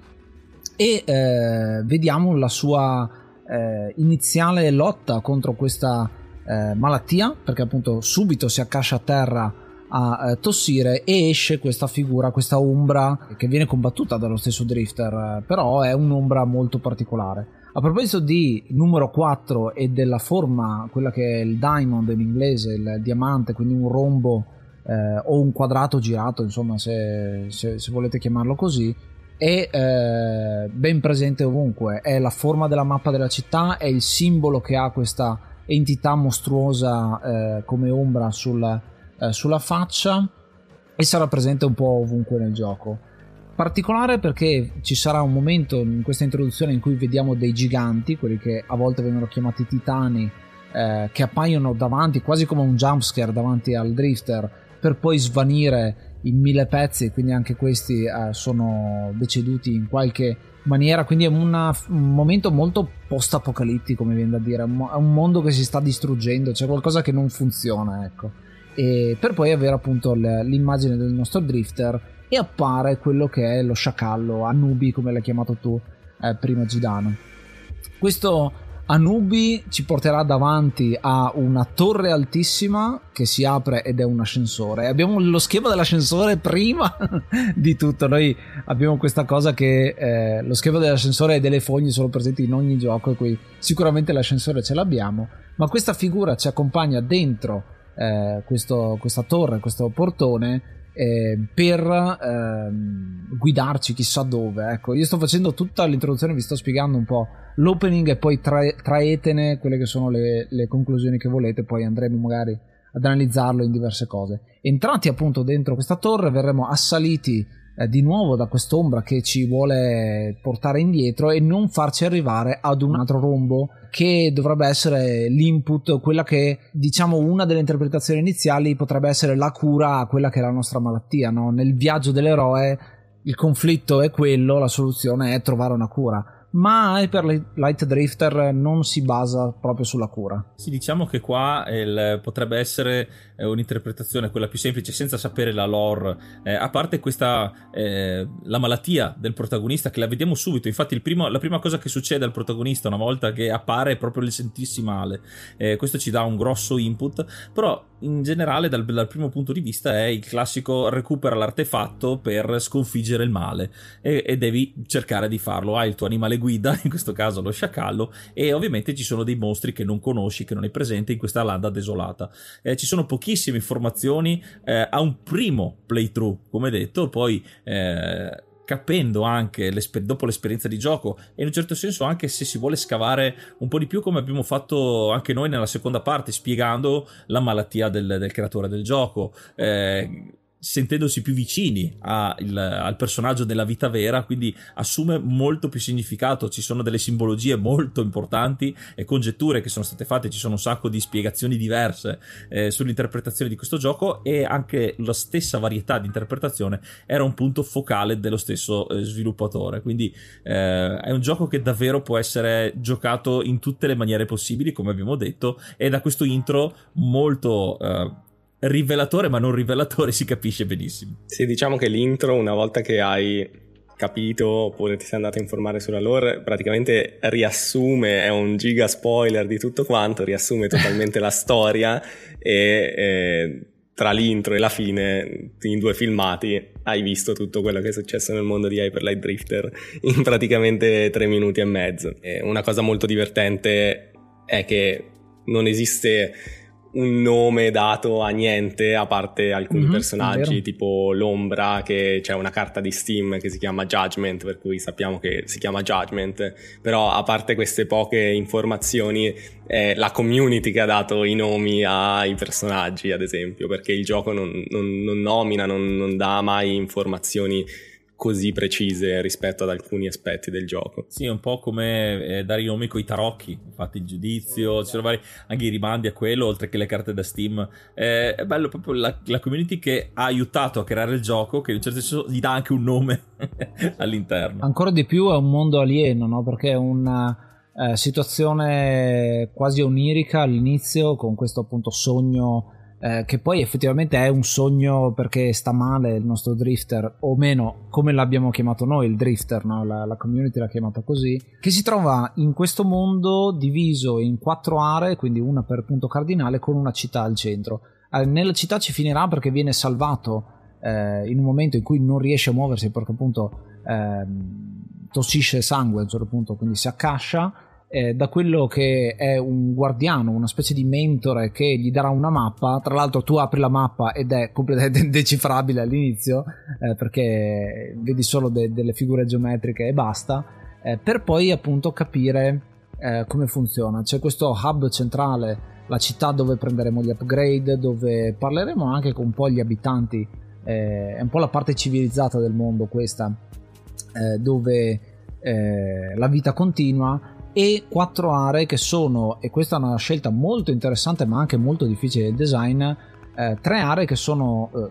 Speaker 1: e eh, vediamo la sua eh, iniziale lotta contro questa eh, malattia perché appunto subito si accascia a terra a eh, tossire e esce questa figura, questa ombra che viene combattuta dallo stesso Drifter, però è un'ombra molto particolare. A proposito di numero 4 e della forma, quella che è il diamond in inglese, il diamante, quindi un rombo eh, o un quadrato girato, insomma, se, se, se volete chiamarlo così, è eh, ben presente ovunque, è la forma della mappa della città, è il simbolo che ha questa entità mostruosa eh, come ombra sul, eh, sulla faccia e sarà presente un po' ovunque nel gioco. Particolare perché ci sarà un momento in questa introduzione in cui vediamo dei giganti, quelli che a volte vengono chiamati titani, eh, che appaiono davanti quasi come un jumpscare davanti al drifter per poi svanire in mille pezzi e quindi anche questi eh, sono deceduti in qualche maniera. Quindi è una, un momento molto post apocalittico mi viene da dire. È un mondo che si sta distruggendo c'è qualcosa che non funziona ecco. E per poi avere appunto l'immagine del nostro drifter e appare quello che è lo sciacallo Anubi come l'hai chiamato tu eh, prima Gidano questo Anubi ci porterà davanti a una torre altissima che si apre ed è un ascensore. Abbiamo lo schema dell'ascensore prima di tutto. Noi abbiamo questa cosa che eh, lo schema dell'ascensore e delle fogne sono presenti in ogni gioco e qui sicuramente l'ascensore ce l'abbiamo. Ma questa figura ci accompagna dentro eh, questo, questa torre, questo portone eh, per eh, guidarci chissà dove. Ecco, io sto facendo tutta l'introduzione, vi sto spiegando un po' l'opening e poi tra- traetene quelle che sono le, le conclusioni che volete, poi andremo magari ad analizzarlo in diverse cose. Entrati appunto dentro questa torre, verremo assaliti eh, di nuovo da quest'ombra che ci vuole portare indietro e non farci arrivare ad un altro rombo che dovrebbe essere l'input, quella che diciamo una delle interpretazioni iniziali potrebbe essere la cura a quella che è la nostra malattia. No? Nel viaggio dell'eroe il conflitto è quello, la soluzione è trovare una cura ma Hyper Light Drifter non si basa proprio sulla cura.
Speaker 2: Sì, diciamo che qua il, potrebbe essere un'interpretazione quella più semplice senza sapere la lore, eh, a parte questa eh, la malattia del protagonista che la vediamo subito, infatti primo, la prima cosa che succede al protagonista una volta che appare è proprio il sentirsi male, eh, questo ci dà un grosso input, però in generale dal, dal, primo punto di vista è il classico recupera l'artefatto per sconfiggere il male e, e devi cercare di farlo, hai il tuo animale guida, in questo caso lo sciacallo, e ovviamente ci sono dei mostri che non conosci, che non hai presente in questa landa desolata. Eh, ci sono pochissime informazioni eh, a un primo playthrough, come detto, poi eh, capendo anche dopo l'esperienza di gioco e in un certo senso anche se si vuole scavare un po' di più come abbiamo fatto anche noi nella seconda parte spiegando la malattia del, del creatore del gioco. Eh, sentendosi più vicini a, il, al personaggio della vita vera, quindi assume molto più significato, ci sono delle simbologie molto importanti e congetture che sono state fatte, ci sono un sacco di spiegazioni diverse eh, sull'interpretazione di questo gioco e anche la stessa varietà di interpretazione era un punto focale dello stesso eh, sviluppatore, quindi eh, è un gioco che davvero può essere giocato in tutte le maniere possibili, come abbiamo detto, e da questo intro molto eh, rivelatore ma non rivelatore si capisce benissimo.
Speaker 3: Sì, diciamo che l'intro una volta che hai capito oppure ti sei andato a informare sulla lore, praticamente riassume, è un giga spoiler di tutto quanto, riassume totalmente la storia e eh, tra l'intro e la fine, in due filmati, hai visto tutto quello che è successo nel mondo di Hyper Light Drifter in praticamente tre minuti e mezzo. E una cosa molto divertente è che non esiste un nome dato a niente a parte alcuni mm-hmm, personaggi tipo l'ombra che c'è una carta di Steam che si chiama Judgment per cui sappiamo che si chiama Judgment. Però a parte queste poche informazioni è la community che ha dato i nomi ai personaggi ad esempio perché il gioco non, non, non nomina non, non dà mai informazioni così precise rispetto ad alcuni aspetti del gioco.
Speaker 2: Sì, è un po' come eh, dare i nomi con i tarocchi, infatti il giudizio, ci sono vari, anche i rimandi a quello, oltre che le carte da Steam. Eh, è bello proprio la, la, community che ha aiutato a creare il gioco, che in un certo senso gli dà anche un nome all'interno.
Speaker 1: Ancora di più è un mondo alieno, no? Perché è una eh, situazione quasi onirica all'inizio, con questo appunto sogno eh, che poi effettivamente è un sogno perché sta male il nostro drifter, o meno come l'abbiamo chiamato noi, il drifter, no? la, la, community l'ha chiamato così, che si trova in questo mondo diviso in quattro aree, quindi una per punto cardinale, con una città al centro. Eh, nella città ci finirà perché viene salvato eh, in un momento in cui non riesce a muoversi perché appunto ehm, tossisce sangue a un certo punto, quindi si accascia eh, da quello che è un guardiano, una specie di mentore che gli darà una mappa. Tra l'altro, tu apri la mappa ed è completamente indecifrabile all'inizio eh, perché vedi solo de- delle figure geometriche e basta. Eh, per poi appunto capire eh, come funziona. C'è questo hub centrale, la città dove prenderemo gli upgrade, dove parleremo anche con un po' gli abitanti. Eh, è un po' la parte civilizzata del mondo questa, eh, dove la vita continua e quattro aree che sono, e questa è una scelta molto interessante ma anche molto difficile del design, eh, tre aree che sono eh,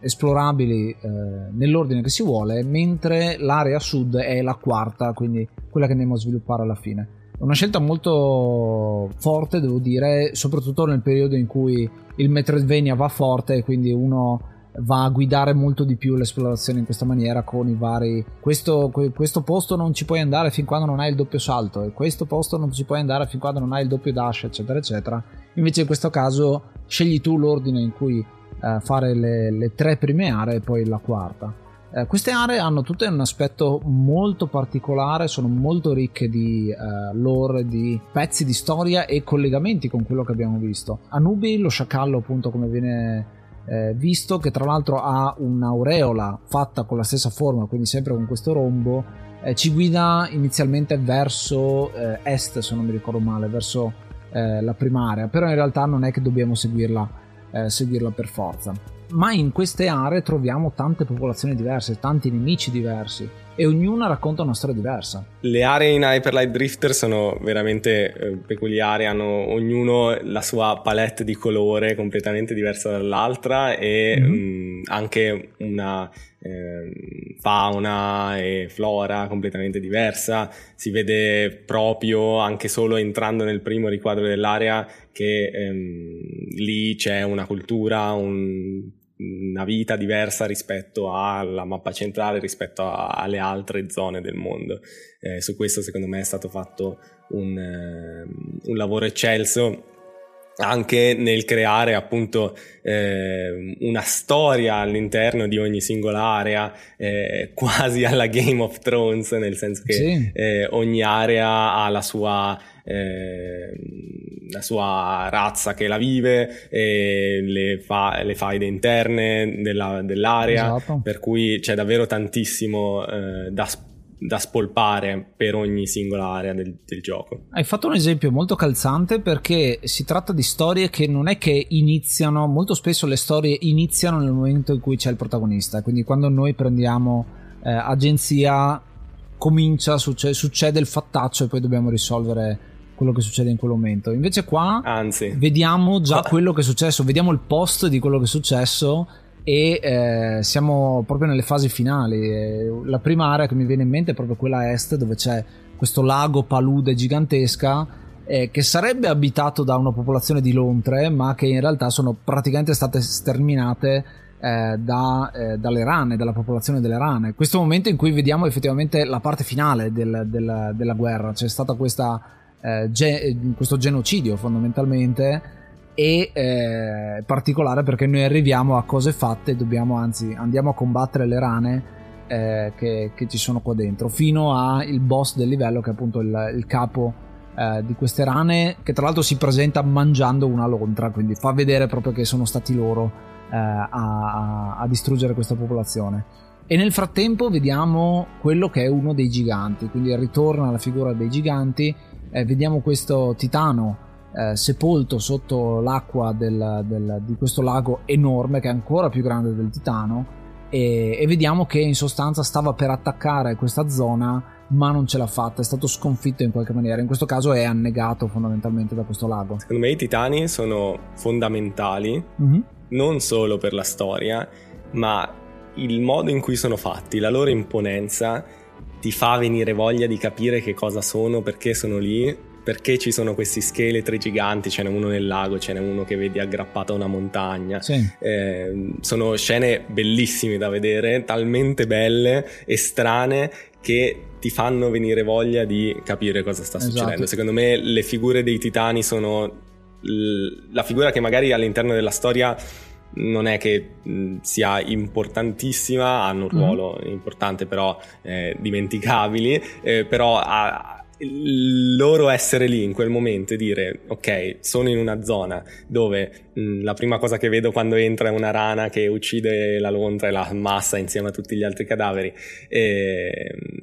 Speaker 1: esplorabili eh, nell'ordine che si vuole, mentre l'area sud è la quarta, quindi quella che andiamo a sviluppare alla fine. Una scelta molto forte, devo dire, soprattutto nel periodo in cui il Metroidvania va forte e quindi uno va a guidare molto di più l'esplorazione in questa maniera con i vari questo, questo, posto non ci puoi andare fin quando non hai il doppio salto e questo posto non ci puoi andare fin quando non hai il doppio dash eccetera eccetera. Invece in questo caso scegli tu l'ordine in cui eh, fare le, le, tre prime aree e poi la quarta. Eh, queste aree hanno tutte un aspetto molto particolare sono molto ricche di eh, lore di pezzi di storia e collegamenti con quello che abbiamo visto. Anubi lo sciacallo appunto come viene eh, visto che tra l'altro ha un'aureola fatta con la stessa forma, quindi sempre con questo rombo, eh, ci guida inizialmente verso eh, est, se non mi ricordo male, verso eh, la prima area, però in realtà non è che dobbiamo seguirla, eh, seguirla per forza. Ma in queste aree troviamo tante popolazioni diverse, tanti nemici diversi e ognuna racconta una storia diversa.
Speaker 3: Le aree in Hyper Light Drifter sono veramente eh, peculiari, hanno ognuno la sua palette di colore completamente diversa dall'altra e mm-hmm. mh, anche una eh, fauna e flora completamente diversa. Si vede proprio anche solo entrando nel primo riquadro dell'area che ehm, lì c'è una cultura, un una vita diversa rispetto alla mappa centrale, rispetto a, alle altre zone del mondo. Eh, su questo secondo me è stato fatto un, uh, un lavoro eccelso anche nel creare appunto eh, una storia all'interno di ogni singola area eh, quasi alla Game of Thrones nel senso che sì. eh, ogni area ha la sua eh, la sua razza che la vive, le, fa, le faide interne della, dell'area, esatto. per cui c'è davvero tantissimo eh, da da spolpare per ogni singola area del, del, gioco.
Speaker 1: Hai fatto un esempio molto calzante perché si tratta di storie che non è che iniziano, molto spesso le storie iniziano nel momento in cui c'è il protagonista, quindi quando noi prendiamo eh, agenzia comincia, succede, succede il fattaccio e poi dobbiamo risolvere quello che succede in quel momento. Invece qua
Speaker 3: Anzi.
Speaker 1: vediamo già quello che è successo, vediamo il post di quello che è successo e eh, siamo proprio nelle fasi finali. La prima area che mi viene in mente è proprio quella est dove c'è questo lago palude gigantesca eh, che sarebbe abitato da una popolazione di lontre ma che in realtà sono praticamente state sterminate eh, da, eh, dalle rane, dalla popolazione delle rane. Questo momento in cui vediamo effettivamente la parte finale del, del, della guerra, c'è stato questa, eh, ge- questo genocidio fondamentalmente e eh, particolare perché noi arriviamo a cose fatte, dobbiamo anzi andiamo a combattere le rane eh, che, che, ci sono qua dentro, fino al boss del livello che è appunto il, il capo eh, di queste rane, che tra l'altro si presenta mangiando una lontra, quindi fa vedere proprio che sono stati loro eh, a, a distruggere questa popolazione. E nel frattempo vediamo quello che è uno dei giganti, quindi ritorna la figura dei giganti, eh, vediamo questo titano eh, sepolto sotto l'acqua del, del, di questo lago enorme che è ancora più grande del Titano e, e, vediamo che in sostanza stava per attaccare questa zona ma non ce l'ha fatta, è stato sconfitto in qualche maniera, in questo caso è annegato fondamentalmente da questo lago.
Speaker 3: Secondo me i titani sono fondamentali mm-hmm. non solo per la storia ma il modo in cui sono fatti, la loro imponenza ti fa venire voglia di capire che cosa sono, perché sono lì perché ci sono questi scheletri giganti, ce n'è uno nel lago, ce n'è uno che vedi aggrappato a una montagna. Sì. Eh, sono scene bellissime da vedere, talmente belle e strane che ti fanno venire voglia di capire cosa sta esatto. succedendo. Secondo me le figure dei titani sono la figura che magari all'interno della storia non è che sia importantissima, hanno un mhm. ruolo mm-hmm. importante però eh, dimenticabili, eh, però ha, loro essere lì in quel momento e dire ok sono in una zona dove mh, la prima cosa che vedo quando entra è una rana che uccide la lontra e la ammassa insieme a tutti gli altri cadaveri. E,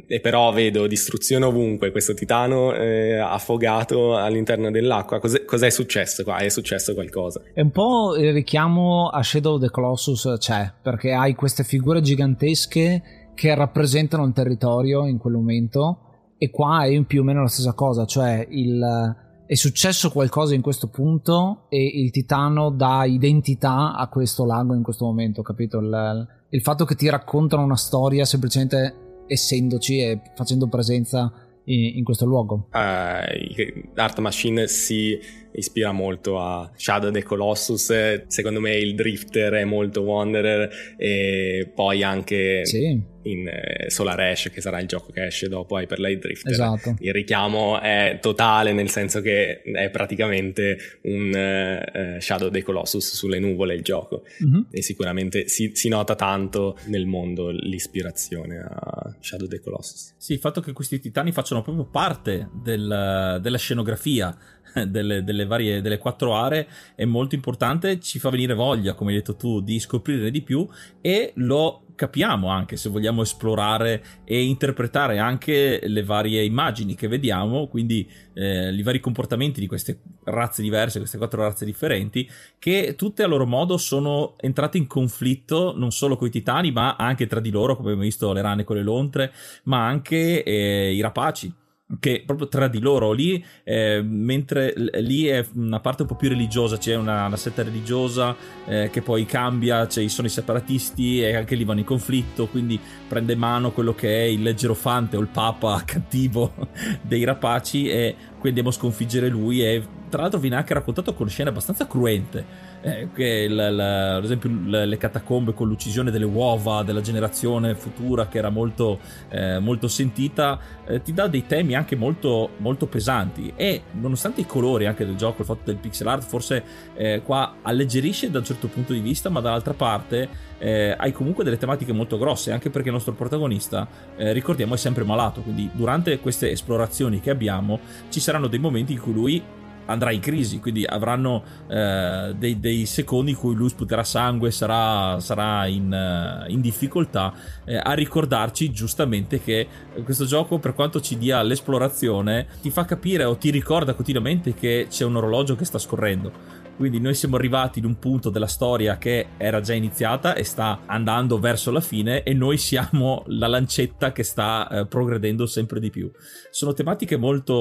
Speaker 3: e però vedo distruzione ovunque. Questo titano eh, affogato all'interno dell'acqua. Cos'è, cos'è, successo qua? è successo qualcosa.
Speaker 1: È un po' il richiamo a Shadow of the Colossus c'è perché hai queste figure gigantesche che rappresentano il territorio in quel momento e qua è più o meno la stessa cosa, cioè il, è successo qualcosa in questo punto e il titano dà identità a questo lago in questo momento, capito? Il, il fatto che ti raccontano una storia semplicemente essendoci e facendo presenza in, in questo luogo.
Speaker 3: Uh, Art Machine si ispira molto a Shadow the Colossus, secondo me il Drifter è molto Wanderer e poi anche sì. In eh, Solar Ash che sarà il gioco che esce dopo Hyper Light Drifter. Esatto. Il richiamo è totale nel senso che è praticamente un uh, Shadow the Colossus sulle nuvole il gioco mm-hmm. e sicuramente si, si, nota tanto nel mondo l'ispirazione a Shadow the Colossus.
Speaker 2: Sì, il fatto che questi titani facciano proprio parte del, della scenografia delle, delle, varie delle quattro aree è molto importante, ci fa venire voglia, come hai detto tu, di scoprire di più e lo capiamo anche se vogliamo esplorare e interpretare anche le varie immagini che vediamo, quindi eh, i vari comportamenti di queste razze diverse, queste quattro razze differenti, che tutte a loro modo sono entrate in conflitto non solo con i titani, ma anche tra di loro, come abbiamo visto le rane con le lontre, ma anche eh, i rapaci che proprio tra di loro lì, eh, mentre lì è una parte un po' più religiosa, c'è una, una setta religiosa eh, che poi cambia, ci sono i separatisti e anche lì vanno in conflitto, quindi prende mano quello che è il leggerofante o il papa cattivo dei rapaci e qui andiamo a sconfiggere lui e tra l'altro viene anche raccontato con scene abbastanza cruente eh, la, la, ad esempio le catacombe con l'uccisione delle uova della generazione futura che era molto, eh, molto sentita eh, ti dà dei temi anche molto, molto pesanti. E nonostante i colori anche del gioco il fatto del pixel art forse eh, qua alleggerisce da un certo punto di vista ma dall'altra parte eh, hai comunque delle tematiche molto grosse anche perché il nostro protagonista eh, ricordiamo è sempre malato. Quindi durante queste esplorazioni che abbiamo ci saranno dei momenti in cui lui andrà in crisi, quindi avranno eh, dei, dei, secondi in cui lui sputerà sangue, sarà, sarà in, uh, in, difficoltà, eh, a ricordarci giustamente che questo gioco, per quanto ci dia l'esplorazione, ti fa capire o ti ricorda continuamente che c'è un orologio che sta scorrendo quindi noi siamo arrivati in un punto della storia che era già iniziata e sta andando verso la fine e noi siamo la lancetta che sta eh, progredendo sempre di più. Sono tematiche molto,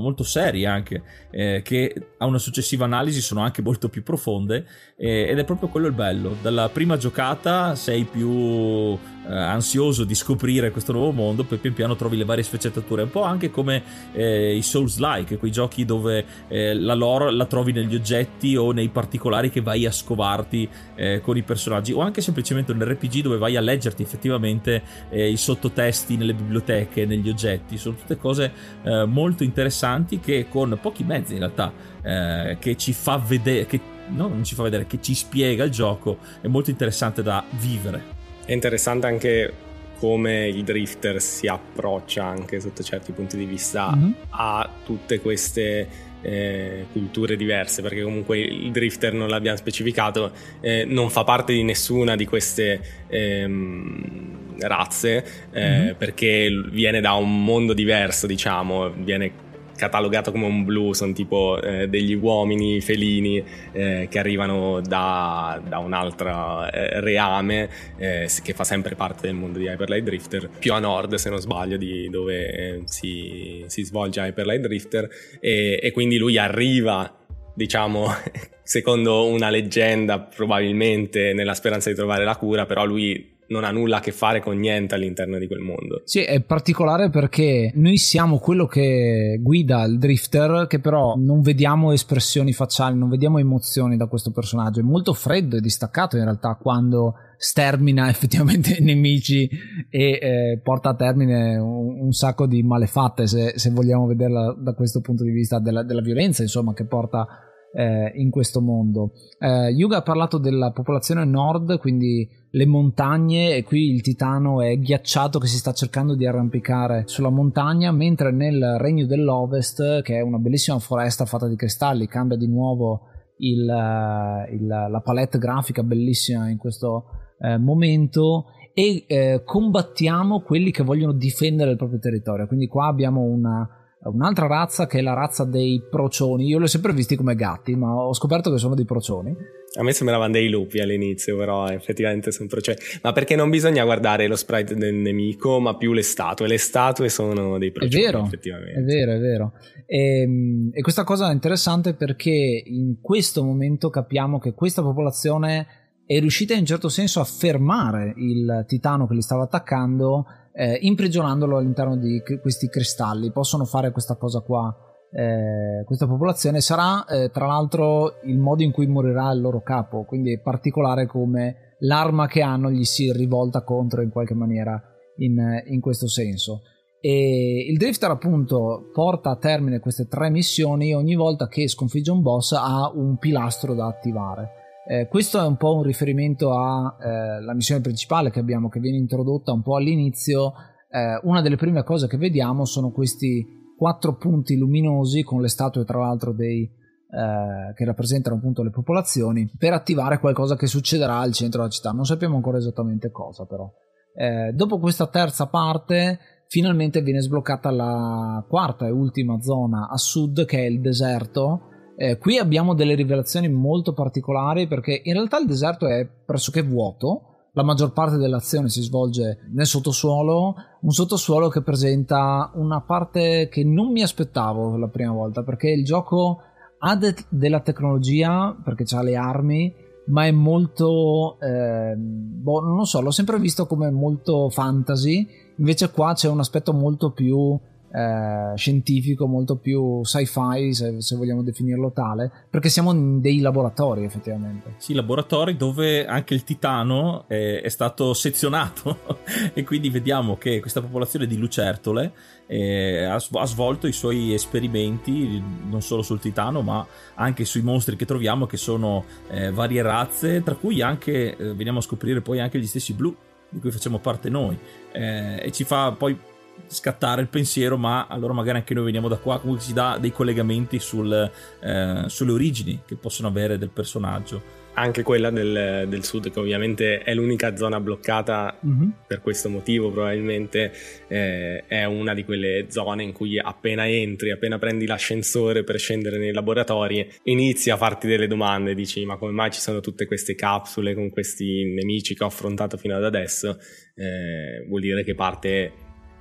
Speaker 2: molto serie anche, eh, che a una successiva analisi sono anche molto più profonde eh, ed è proprio quello il bello. Dalla prima giocata sei più eh, ansioso di scoprire questo nuovo mondo, poi pian piano trovi le varie sfaccettature, un po' anche come eh, i Souls-like, quei giochi dove eh, la lore la trovi negli oggetti o nei particolari che vai a scovarti eh, con i personaggi, o anche semplicemente un RPG dove vai a leggerti effettivamente eh, i sottotesti nelle biblioteche, negli oggetti, sono tutte cose eh, molto interessanti che con pochi mezzi in realtà che ci fa vedere, che no, non ci fa vedere, che ci spiega il gioco, è molto interessante da vivere.
Speaker 3: È interessante anche come il drifter si approccia anche sotto certi punti di vista mm-hmm. a tutte queste eh, culture diverse perché comunque il drifter non l'abbiamo specificato eh, non fa parte di nessuna di queste ehm, razze eh, mm-hmm. perché viene da un mondo diverso diciamo viene catalogato come un blu, sono tipo eh, degli uomini felini eh, che arrivano da, da un altro eh, reame eh, che fa sempre parte del mondo di Hyperlight Drifter, più a nord se non sbaglio di dove eh, si, si, svolge Hyperlight Drifter. E, e quindi lui arriva diciamo secondo una leggenda probabilmente nella speranza di trovare la cura però lui non ha nulla a che fare con niente all'interno di quel mondo.
Speaker 1: Sì, è particolare perché noi siamo quello che guida il drifter, che però non vediamo espressioni facciali, non vediamo emozioni da questo personaggio. È molto freddo e distaccato in realtà quando stermina effettivamente i nemici e eh, porta a termine un, un, sacco di malefatte, se, se, vogliamo vederla da questo punto di vista della, della violenza, insomma, che porta eh, in questo mondo. Eh, Yuga ha parlato della popolazione nord, quindi le montagne, e qui il titano è ghiacciato che si sta cercando di arrampicare sulla montagna, mentre nel regno dell'ovest, che è una bellissima foresta fatta di cristalli, cambia di nuovo il, eh, il, la palette grafica bellissima in questo eh, momento e eh, combattiamo quelli che vogliono difendere il proprio territorio. Quindi qua abbiamo una un'altra razza che è la razza dei procioni. Io li ho sempre visti come gatti, ma ho scoperto che sono dei procioni.
Speaker 3: A me sembravano dei lupi all'inizio, però effettivamente sono procioni. Ma perché non bisogna guardare lo sprite del nemico, ma più le statue? Le statue sono dei procioni,
Speaker 1: è vero, effettivamente. È vero, è vero. E, ehm, e questa cosa è interessante perché in questo momento capiamo che questa popolazione è riuscita in un certo senso a fermare il titano che li stava attaccando eh, imprigionandolo all'interno di questi cristalli. Possono fare questa cosa qua. Eh, questa popolazione sarà eh, tra l'altro il modo in cui morirà il loro capo, quindi è particolare come l'arma che hanno gli si rivolta contro in qualche maniera in, in questo senso. E il Drifter appunto porta a termine queste tre missioni ogni volta che sconfigge un boss ha un pilastro da attivare. Eh, questo è un po' un riferimento alla eh, missione principale che abbiamo, che viene introdotta un po' all'inizio. Eh, una delle prime cose che vediamo sono questi quattro punti luminosi con le statue, tra l'altro, dei, eh, che rappresentano appunto le popolazioni, per attivare qualcosa che succederà al centro della città. Non sappiamo ancora esattamente cosa, però. Eh, dopo questa terza parte, finalmente viene sbloccata la quarta e ultima zona a sud, che è il deserto eh, qui abbiamo delle rivelazioni molto particolari perché in realtà il deserto è pressoché vuoto, la maggior parte dell'azione si svolge nel sottosuolo, un sottosuolo che presenta una parte che non mi aspettavo la prima volta perché il gioco ha de- della tecnologia perché ha le armi ma è molto eh, boh, non lo so l'ho sempre visto come molto fantasy. Invece qua c'è un aspetto molto più eh, scientifico, molto più sci-fi, se, se, vogliamo definirlo tale, perché siamo in dei laboratori effettivamente.
Speaker 2: Sì, laboratori dove anche il titano è, è stato sezionato e quindi vediamo che questa popolazione di lucertole eh, ha, ha, svolto i suoi esperimenti non solo sul titano ma anche sui mostri che troviamo che sono eh, varie razze, tra cui anche veniamo a scoprire poi anche gli stessi blu di cui facciamo parte noi eh, e ci fa poi scattare il pensiero, ma allora magari anche noi veniamo da qua, comunque si dà dei collegamenti sul, eh, sulle origini che possono avere del personaggio
Speaker 3: anche quella del, del, sud, che ovviamente è l'unica zona bloccata mm-hmm. per questo motivo, probabilmente eh, è una di quelle zone in cui appena entri, appena prendi l'ascensore per scendere nei laboratori, inizi a farti delle domande, dici ma come mai ci sono tutte queste capsule con questi nemici che ho affrontato fino ad adesso? Eh, vuol dire che parte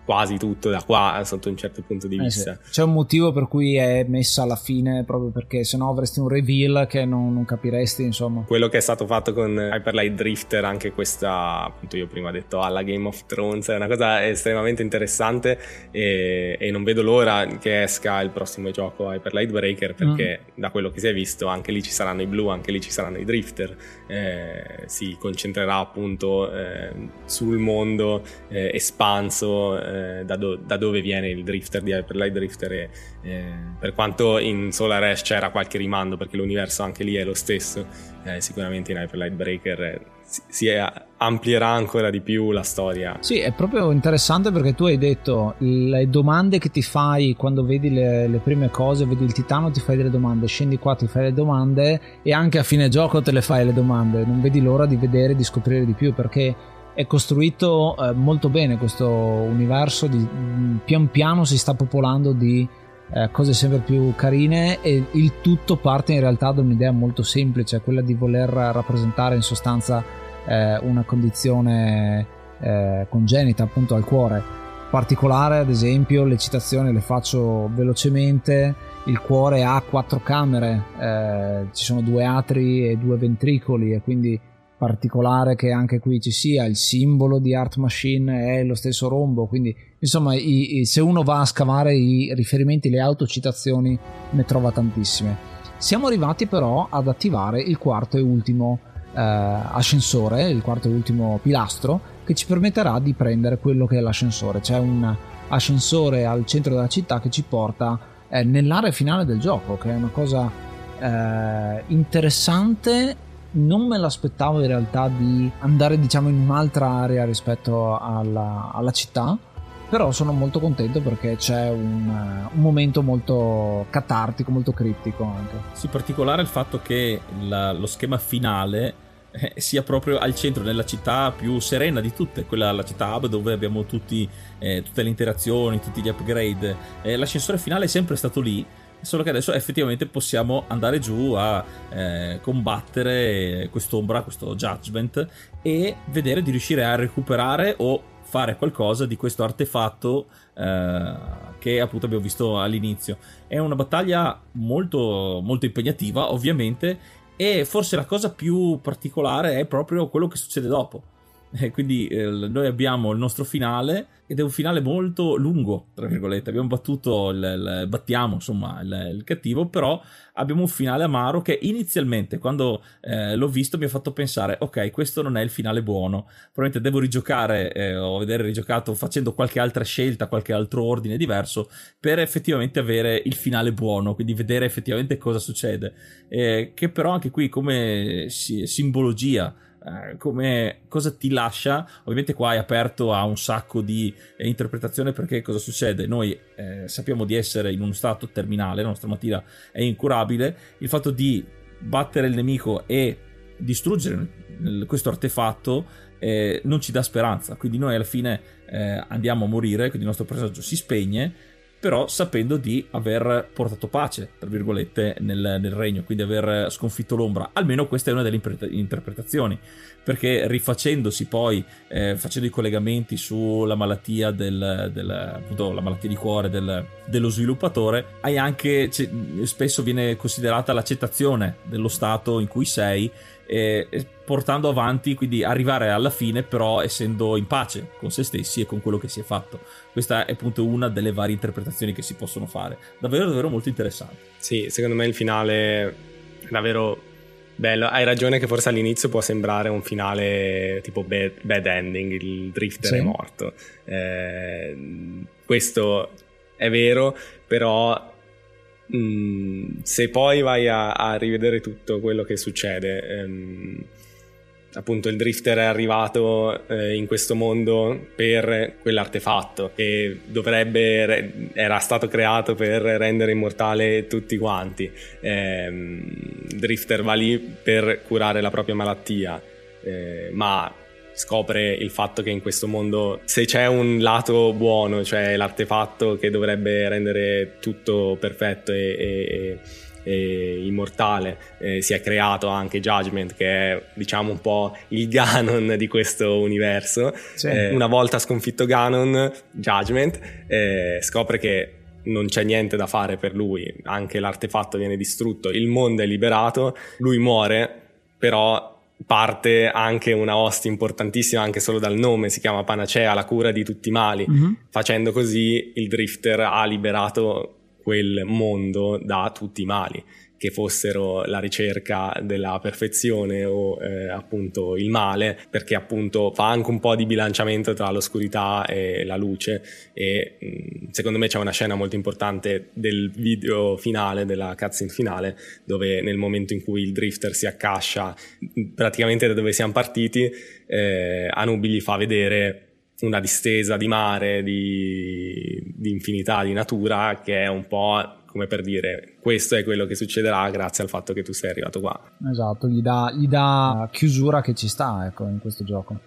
Speaker 3: quasi tutto da qua sotto un certo punto di vista.
Speaker 1: Eh sì. C'è un motivo per cui è messa alla fine, proprio perché sennò avresti un reveal che non, non, capiresti, insomma.
Speaker 3: Quello che è stato fatto con Hyperlight Drifter, anche questa, appunto io prima ho detto alla Game of Thrones, è una cosa estremamente interessante e, e non vedo l'ora che esca il prossimo gioco Hyperlight Breaker perché mm. da quello che si è visto anche lì ci saranno i blu, anche lì ci saranno i drifter, eh, si concentrerà appunto eh, sul mondo eh, espanso eh, da, do- da, dove viene il drifter di Hyperlight Drifter e eh, per quanto in Solar Ash c'era qualche rimando perché l'universo anche lì è lo stesso eh, sicuramente in Hyperlight Breaker eh, si, si è, amplierà ancora di più la storia.
Speaker 1: Sì è proprio interessante perché tu hai detto le domande che ti fai quando vedi le, le prime cose vedi il titano ti fai delle domande scendi qua ti fai le domande e anche a fine gioco te le fai le domande non vedi l'ora di vedere di scoprire di più perché è costruito eh, molto bene questo universo, di, mm, pian piano si sta popolando di eh, cose sempre più carine e il tutto parte in realtà da un'idea molto semplice, quella di voler rappresentare in sostanza eh, una condizione eh, congenita appunto al cuore. Particolare ad esempio le citazioni le faccio velocemente, il cuore ha quattro camere, eh, ci sono due atri e due ventricoli e quindi particolare che anche qui ci sia il simbolo di Art Machine è lo stesso rombo quindi insomma i, i, se uno va a scavare i riferimenti le autocitazioni ne trova tantissime. Siamo arrivati però ad attivare il quarto e ultimo eh, ascensore il quarto e ultimo pilastro che ci permetterà di prendere quello che è l'ascensore. C'è un ascensore al centro della città che ci porta eh, nell'area finale del gioco che è una cosa eh, interessante non me l'aspettavo in realtà di andare diciamo in un'altra area rispetto alla, alla città però sono molto contento perché c'è un, un, momento molto catartico, molto criptico anche.
Speaker 2: Sì, particolare il fatto che la, lo schema finale eh, sia proprio al centro, nella città più serena di tutte, quella la città hub dove abbiamo tutti, eh, tutte le interazioni, tutti gli upgrade. Eh, l'ascensore finale è sempre stato lì solo che adesso effettivamente possiamo andare giù a eh, combattere quest'ombra, questo judgment e vedere di riuscire a recuperare o fare qualcosa di questo artefatto eh, che appunto abbiamo visto all'inizio. È una battaglia molto, molto impegnativa ovviamente e forse la cosa più particolare è proprio quello che succede dopo e quindi eh, noi abbiamo il nostro finale ed è un finale molto lungo, tra virgolette. Abbiamo battuto, il, il, battiamo insomma il, il, cattivo, però abbiamo un finale amaro che inizialmente, quando eh, l'ho visto, mi ha fatto pensare: ok, questo non è il finale buono. Probabilmente devo rigiocare eh, o vedere rigiocato facendo qualche altra scelta, qualche altro ordine diverso per effettivamente avere il finale buono, quindi vedere effettivamente cosa succede. Eh, che però anche qui, come si, simbologia eh, come cosa ti lascia? Ovviamente qua è aperto a un sacco di eh, interpretazione perché cosa succede? Noi eh, sappiamo di essere in uno stato terminale la nostra mattina è incurabile. Il fatto di battere il nemico e distruggere questo artefatto eh, non ci dà speranza. Quindi noi alla fine eh, andiamo a morire quindi il nostro personaggio si spegne però sapendo di aver portato pace, tra virgolette, nel, nel, regno, quindi aver sconfitto l'ombra. Almeno questa è una delle interpretazioni, perché rifacendosi poi, eh, facendo i collegamenti sulla malattia del, del appunto, la malattia di cuore del, dello sviluppatore, hai anche, spesso viene considerata l'accettazione dello stato in cui sei portando avanti, quindi arrivare alla fine però essendo in pace con se stessi e con quello che si è fatto. Questa è appunto una delle varie interpretazioni che si possono fare. Davvero, davvero molto interessante.
Speaker 3: Sì, secondo me il finale è davvero bello. Hai ragione che forse all'inizio può sembrare un finale tipo bad, bad ending, il drifter sì. è morto. Eh, questo è vero, però Mm, se poi vai a, a, rivedere tutto quello che succede, ehm, appunto il drifter è arrivato eh, in questo mondo per quell'artefatto che dovrebbe era stato creato per rendere immortale tutti quanti. Eh, drifter va lì per curare la propria malattia eh, ma scopre il fatto che in questo mondo se c'è un lato buono cioè l'artefatto che dovrebbe rendere tutto perfetto e, e eh, immortale, eh, si è creato anche Judgment che è diciamo un po' il Ganon di questo universo. Sì. Eh, una volta sconfitto Ganon, Judgment eh, scopre che non c'è niente da fare per lui, anche l'artefatto viene distrutto, il mondo è liberato, lui muore, però parte anche una host importantissima anche solo dal nome, si chiama Panacea, la cura di tutti i mali. Mm-hmm. Facendo così il Drifter ha liberato quel mondo da tutti i mali, che fossero la ricerca della perfezione o eh, appunto il male, perché appunto fa anche un po' di bilanciamento tra l'oscurità e la luce. E mm, secondo me c'è una scena molto importante del video finale, della cutscene finale, dove nel momento in cui il drifter si accascia praticamente da dove siamo partiti, eh, Anubi gli fa vedere una distesa di mare, di, di infinità, di natura, che è un po' come per dire questo è quello che succederà grazie al fatto che tu sei arrivato qua.
Speaker 1: Esatto, gli dà, gli dà chiusura che ci sta ecco, in questo gioco.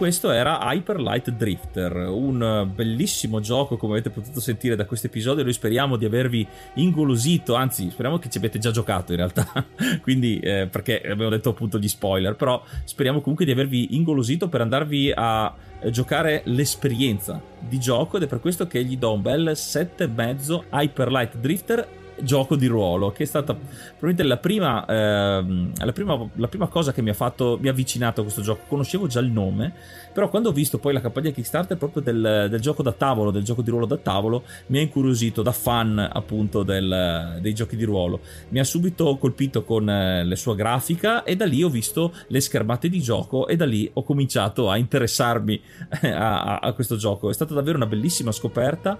Speaker 2: Questo era Hyper Light Drifter, un bellissimo gioco come avete potuto sentire da questo episodio. Noi speriamo di avervi ingolosito, anzi speriamo che ci abbiate già giocato in realtà, quindi eh, perché abbiamo detto appunto gli spoiler, però speriamo comunque di avervi ingolosito per andarvi a giocare l'esperienza di gioco ed è per questo che gli do un bel 7,5 Hyper Light Drifter gioco di ruolo, che è stata probabilmente la prima, eh, la prima, la prima cosa che mi ha fatto, mi ha avvicinato a questo gioco. Conoscevo già il nome, però quando ho visto poi la campagna Kickstarter proprio del, del gioco da tavolo, del gioco di ruolo da tavolo, mi ha incuriosito da fan appunto del, dei giochi di ruolo. Mi ha subito colpito con eh, la sua grafica e da lì ho visto le schermate di gioco e da lì ho cominciato a interessarmi a, a, a questo gioco. È stata davvero una bellissima scoperta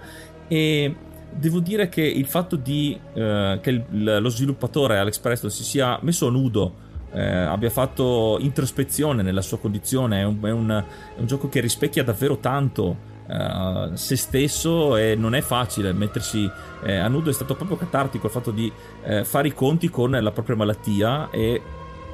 Speaker 2: e devo dire che il fatto di, eh, che il, lo sviluppatore Alex Preston si sia messo a nudo eh, abbia fatto introspezione nella sua condizione è un, è un, è un gioco che rispecchia davvero tanto Uh, se stesso e non è facile mettersi eh, a nudo. È stato proprio catartico il fatto di eh, fare i conti con la propria malattia e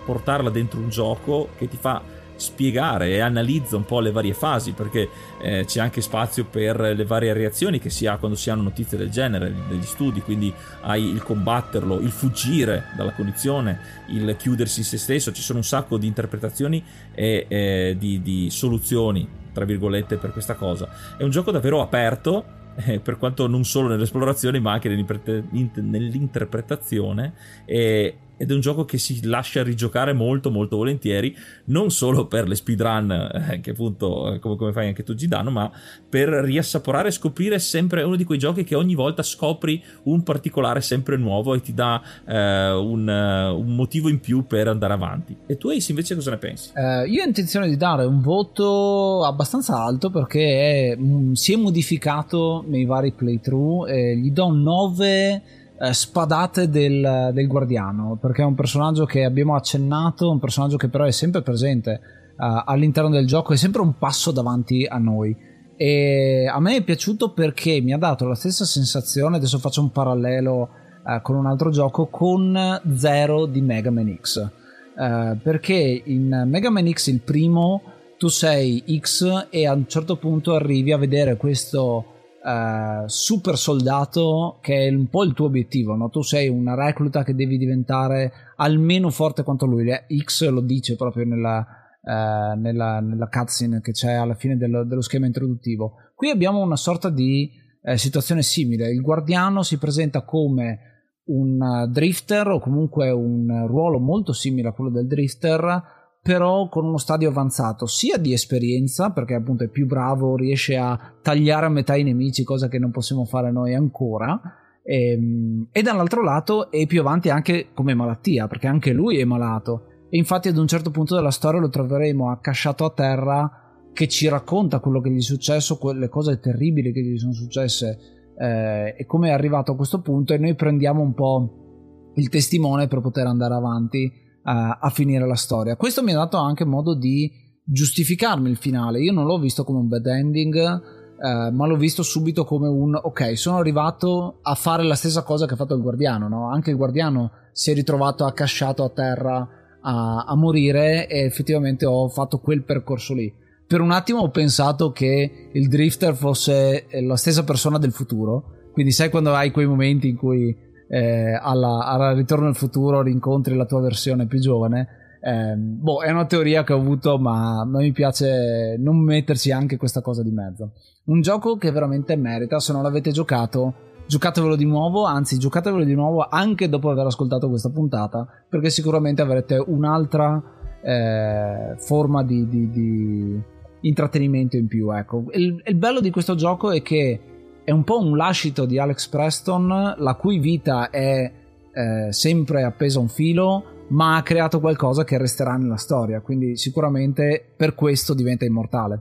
Speaker 2: portarla dentro un gioco che ti fa spiegare e analizza un po' le varie fasi perché eh, c'è anche spazio per le varie reazioni che si ha quando si hanno notizie del genere, degli studi, quindi hai il combatterlo, il fuggire dalla condizione, il chiudersi in se stesso, ci sono un sacco di interpretazioni e eh, di, di soluzioni, tra virgolette, per questa cosa. È un gioco davvero aperto eh, per quanto non solo nell'esplorazione ma anche nell'interpretazione e, ed è un gioco che si lascia rigiocare molto molto volentieri non solo per le speedrun eh, che appunto eh, come, come, fai anche tu Gidano ma per riassaporare e scoprire sempre uno di quei giochi che ogni volta scopri un particolare sempre nuovo e ti dà eh, un, uh, un, motivo in più per andare avanti e tu Ace invece cosa ne pensi?
Speaker 1: Eh, io ho intenzione di dare un voto abbastanza alto perché è, mh, mm, si è modificato nei vari playthrough gli do 9 eh, spadate del, del, guardiano, perché è un personaggio che abbiamo accennato, un personaggio che però è sempre presente uh, all'interno del gioco, è sempre un passo davanti a noi. E a me è piaciuto perché mi ha dato la stessa sensazione, adesso faccio un parallelo uh, con un altro gioco, con Zero di Mega Man X. Uh, perché in Mega Man X il primo tu sei X e a un certo punto arrivi a vedere questo uh, super soldato che è un po' il tuo obiettivo, no? tu sei una recluta che devi diventare almeno forte quanto lui, X lo dice proprio nella, uh, nella, nella cutscene che c'è alla fine dello, dello, schema introduttivo. Qui abbiamo una sorta di uh, situazione simile, il guardiano si presenta come un drifter o comunque un ruolo molto simile a quello del drifter però con uno stadio avanzato sia di esperienza perché appunto è più bravo riesce a tagliare a metà i nemici cosa che non possiamo fare noi ancora e, ehm, e dall'altro lato è più avanti anche come malattia perché anche lui è malato. E infatti ad un certo punto della storia lo troveremo accasciato a terra che ci racconta quello che gli è successo, quelle cose terribili che gli sono successe eh, e come è arrivato a questo punto e noi prendiamo un po' il testimone per poter andare avanti a finire la storia. Questo mi ha dato anche modo di giustificarmi il finale. Io non l'ho visto come un bad ending, eh, ma l'ho visto subito come un ok, sono arrivato a fare la stessa cosa che ha fatto il guardiano. No? Anche il guardiano si è ritrovato accasciato a terra a, a morire e effettivamente ho fatto quel percorso lì. Per un attimo ho pensato che il drifter fosse la stessa persona del futuro. Quindi, sai quando hai quei momenti in cui eh, alla, alla ritorno al futuro rincontri la tua versione più giovane? Eh, boh, è una teoria che ho avuto, ma a me mi piace non metterci anche questa cosa di mezzo. Un gioco che veramente merita, se non l'avete giocato, giocatevelo di nuovo, anzi giocatevelo di nuovo anche dopo aver ascoltato questa puntata, perché sicuramente avrete un'altra eh, forma di, di, di, intrattenimento in più. Ecco. Il, il bello di questo gioco è che è un po' un lascito di Alex Preston, la cui vita è eh, sempre appesa a un filo, ma ha creato qualcosa che resterà nella storia, quindi sicuramente per questo diventa immortale.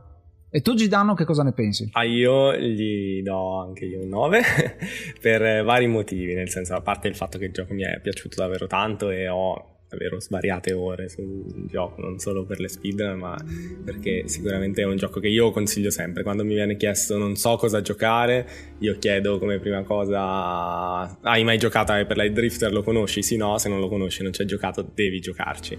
Speaker 1: E tu Gidano che cosa ne pensi?
Speaker 3: Ah, io gli do anche io un 9 per vari motivi, nel senso a parte il fatto che il gioco mi è piaciuto davvero tanto e ho davvero svariate ore sul gioco, non solo per le speedrun, ma perché sicuramente è un gioco che io consiglio sempre. Quando mi viene chiesto non so cosa giocare, io chiedo come prima cosa hai mai giocato a Hyper Light Drifter? Lo conosci? Sì, no, se non lo conosci, non ci hai giocato, devi giocarci.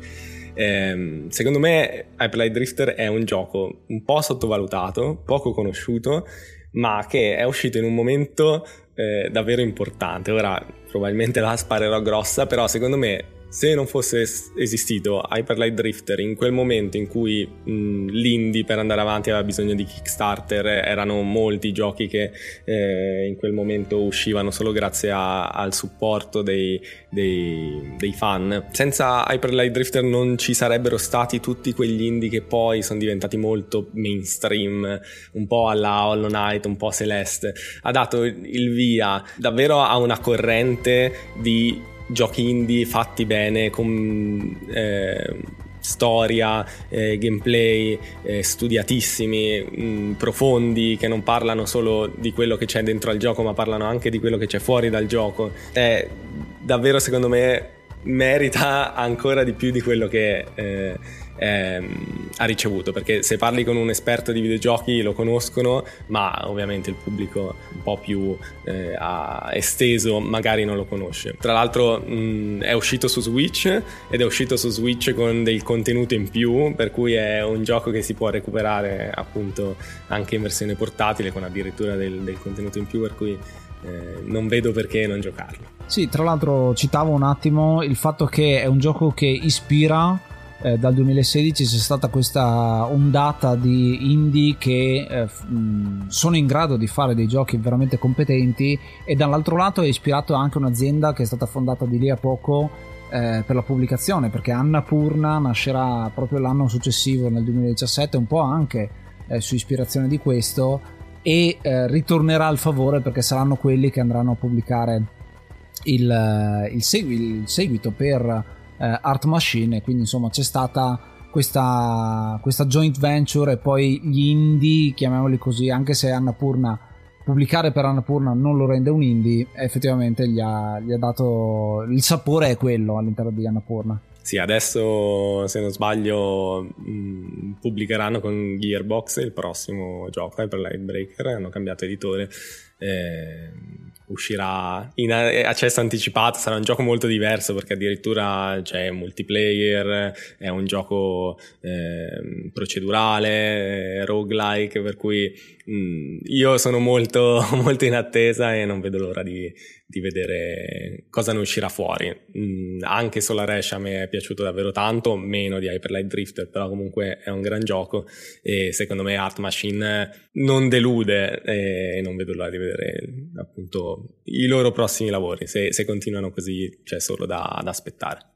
Speaker 3: Ehm, secondo me Hyper Light Drifter è un gioco un po' sottovalutato, poco conosciuto, ma che è uscito in un momento eh, davvero importante. Ora probabilmente la sparerò grossa, però secondo me se non fosse esistito Hyper Light Drifter in quel momento in cui mh, l'indie per andare avanti aveva bisogno di Kickstarter, erano molti giochi che eh, in quel momento uscivano solo grazie a, al supporto dei, dei, dei, fan. Senza Hyper Light Drifter non ci sarebbero stati tutti quegli indie che poi sono diventati molto mainstream, un po' alla Hollow Knight, un po' Celeste. Ha dato il via davvero a una corrente di giochi indie fatti bene con eh, storia, eh, gameplay eh, studiatissimi, mh, mm, profondi, che non parlano solo di quello che c'è dentro al gioco, ma parlano anche di quello che c'è fuori dal gioco. È davvero, secondo me, merita ancora di più di quello che eh, ehm, ha ricevuto perché se parli con un esperto di videogiochi lo conoscono ma ovviamente il pubblico un po' più eh, esteso magari non lo conosce tra l'altro mh, è uscito su Switch ed è uscito su Switch con del contenuto in più per cui è un gioco che si può recuperare appunto anche in versione portatile con addirittura del, del contenuto in più per cui eh, non vedo perché non giocarlo.
Speaker 1: Sì, tra l'altro citavo un attimo il fatto che è un gioco che ispira eh, dal 2016 c'è stata questa ondata di indie che eh, sono in grado di fare dei giochi veramente competenti e dall'altro lato è ispirato anche un'azienda che è stata fondata di lì a poco eh, per la pubblicazione perché Annapurna nascerà proprio l'anno successivo nel 2017 un po' anche eh, su ispirazione di questo e eh, ritornerà al favore perché saranno quelli che andranno a pubblicare il, eh, il, segui, il seguito per eh, Art Machine, quindi insomma c'è stata questa, questa joint venture e poi gli indie, chiamiamoli così, anche se Annapurna pubblicare per Annapurna non lo rende un indie, effettivamente gli ha, gli ha dato il sapore è quello all'interno di Annapurna.
Speaker 3: Sì, adesso se non sbaglio mh, pubblicheranno con Gearbox il prossimo gioco per Lightbreaker, hanno cambiato editore. Eh, uscirà in accesso anticipato, sarà un gioco molto diverso perché addirittura c'è multiplayer, è un gioco eh, procedurale, roguelike, per cui mm, io sono molto, molto in attesa e non vedo l'ora di, di vedere cosa ne uscirà fuori. Mm, anche Solar Ash a me è piaciuto davvero tanto, meno di Hyper Light Drifter, però comunque è un gran gioco e secondo me Art Machine non delude e non vedo l'ora di vedere appunto i loro prossimi lavori. Se, se continuano così c'è solo da, da aspettare.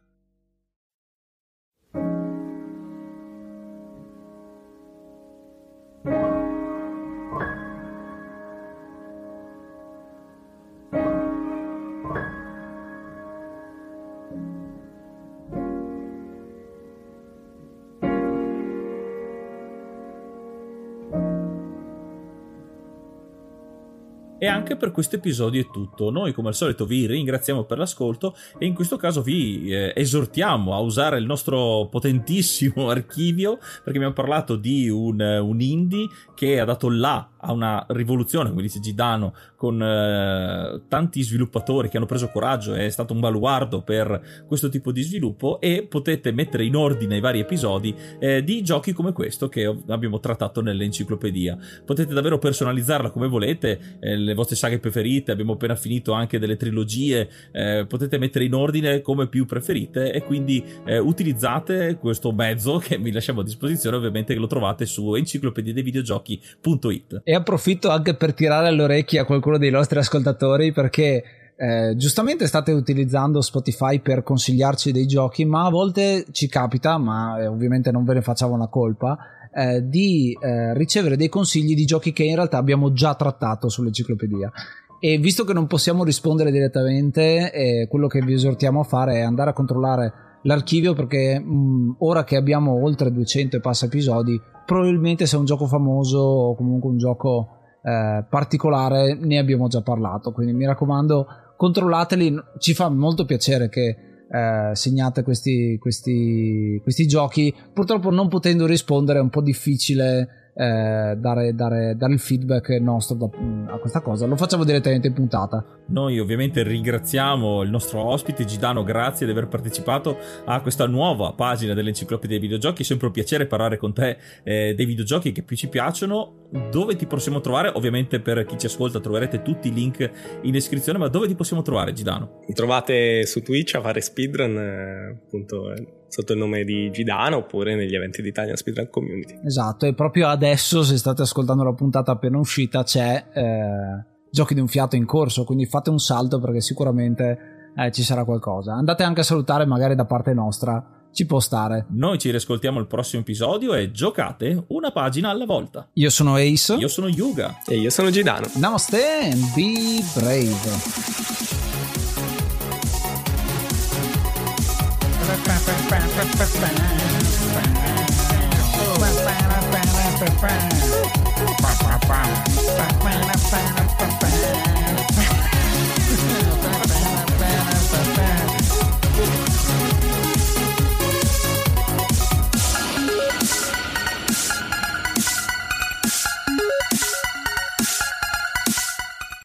Speaker 2: E anche per questo episodio è tutto. Noi come al solito vi ringraziamo per l'ascolto e in questo caso vi eh, esortiamo a usare il nostro potentissimo archivio perché abbiamo parlato di un, un indie che ha dato là a una rivoluzione, come dice Gidano, con eh, tanti sviluppatori che hanno preso coraggio, è stato un baluardo per questo tipo di sviluppo e potete mettere in ordine i vari episodi eh, di giochi come questo che abbiamo trattato nell'enciclopedia. Potete davvero personalizzarla come volete, eh, le vostre saghe preferite, abbiamo appena finito anche delle trilogie, eh, potete mettere in ordine come più preferite e quindi eh, utilizzate questo mezzo che vi lasciamo a disposizione, ovviamente che lo trovate su enciclopedia dei videogiochi.it.
Speaker 1: E approfitto anche per tirare le orecchie a qualcuno dei nostri ascoltatori perché eh, giustamente state utilizzando Spotify per consigliarci dei giochi, ma a volte ci capita, ma eh, ovviamente non ve ne facciamo una colpa, eh, di eh, ricevere dei consigli di giochi che in realtà abbiamo già trattato sull'enciclopedia. E visto che non possiamo rispondere direttamente, eh, quello che vi esortiamo a fare è andare a controllare l'archivio perché mh, ora che abbiamo oltre 200 e passa episodi, probabilmente se è un gioco famoso o comunque un gioco eh, particolare ne abbiamo già parlato. Quindi mi raccomando, controllateli. Ci fa molto piacere che eh, segnate questi, questi, questi giochi. Purtroppo non potendo rispondere è un po' difficile eh, dare, dare, dare, il feedback nostro da, a questa cosa. Lo facciamo direttamente in puntata.
Speaker 2: Noi ovviamente ringraziamo il nostro ospite Gidano, grazie di aver partecipato a questa nuova pagina dell'enciclopedia dei videogiochi. È sempre un piacere parlare con te eh, dei videogiochi che più ci piacciono. Dove ti possiamo trovare? Ovviamente per chi ci ascolta troverete tutti i link in descrizione, ma dove ti possiamo trovare Gidano?
Speaker 3: Mi trovate su Twitch a fare speedrun, eh, appunto sotto il nome di Gidano oppure negli eventi di Italia Speedrun Community.
Speaker 1: Esatto, e proprio adesso, se state ascoltando la puntata appena uscita, c'è eh, Giochi di un fiato in corso, quindi fate un salto perché sicuramente eh, ci sarà qualcosa. Andate anche a salutare magari da parte nostra. Ci può stare.
Speaker 2: Noi ci riascoltiamo il prossimo episodio e giocate una pagina alla volta.
Speaker 1: Io sono Ace.
Speaker 2: Io sono Yuga.
Speaker 3: E io sono Gidano.
Speaker 1: Namaste and be brave. Bye.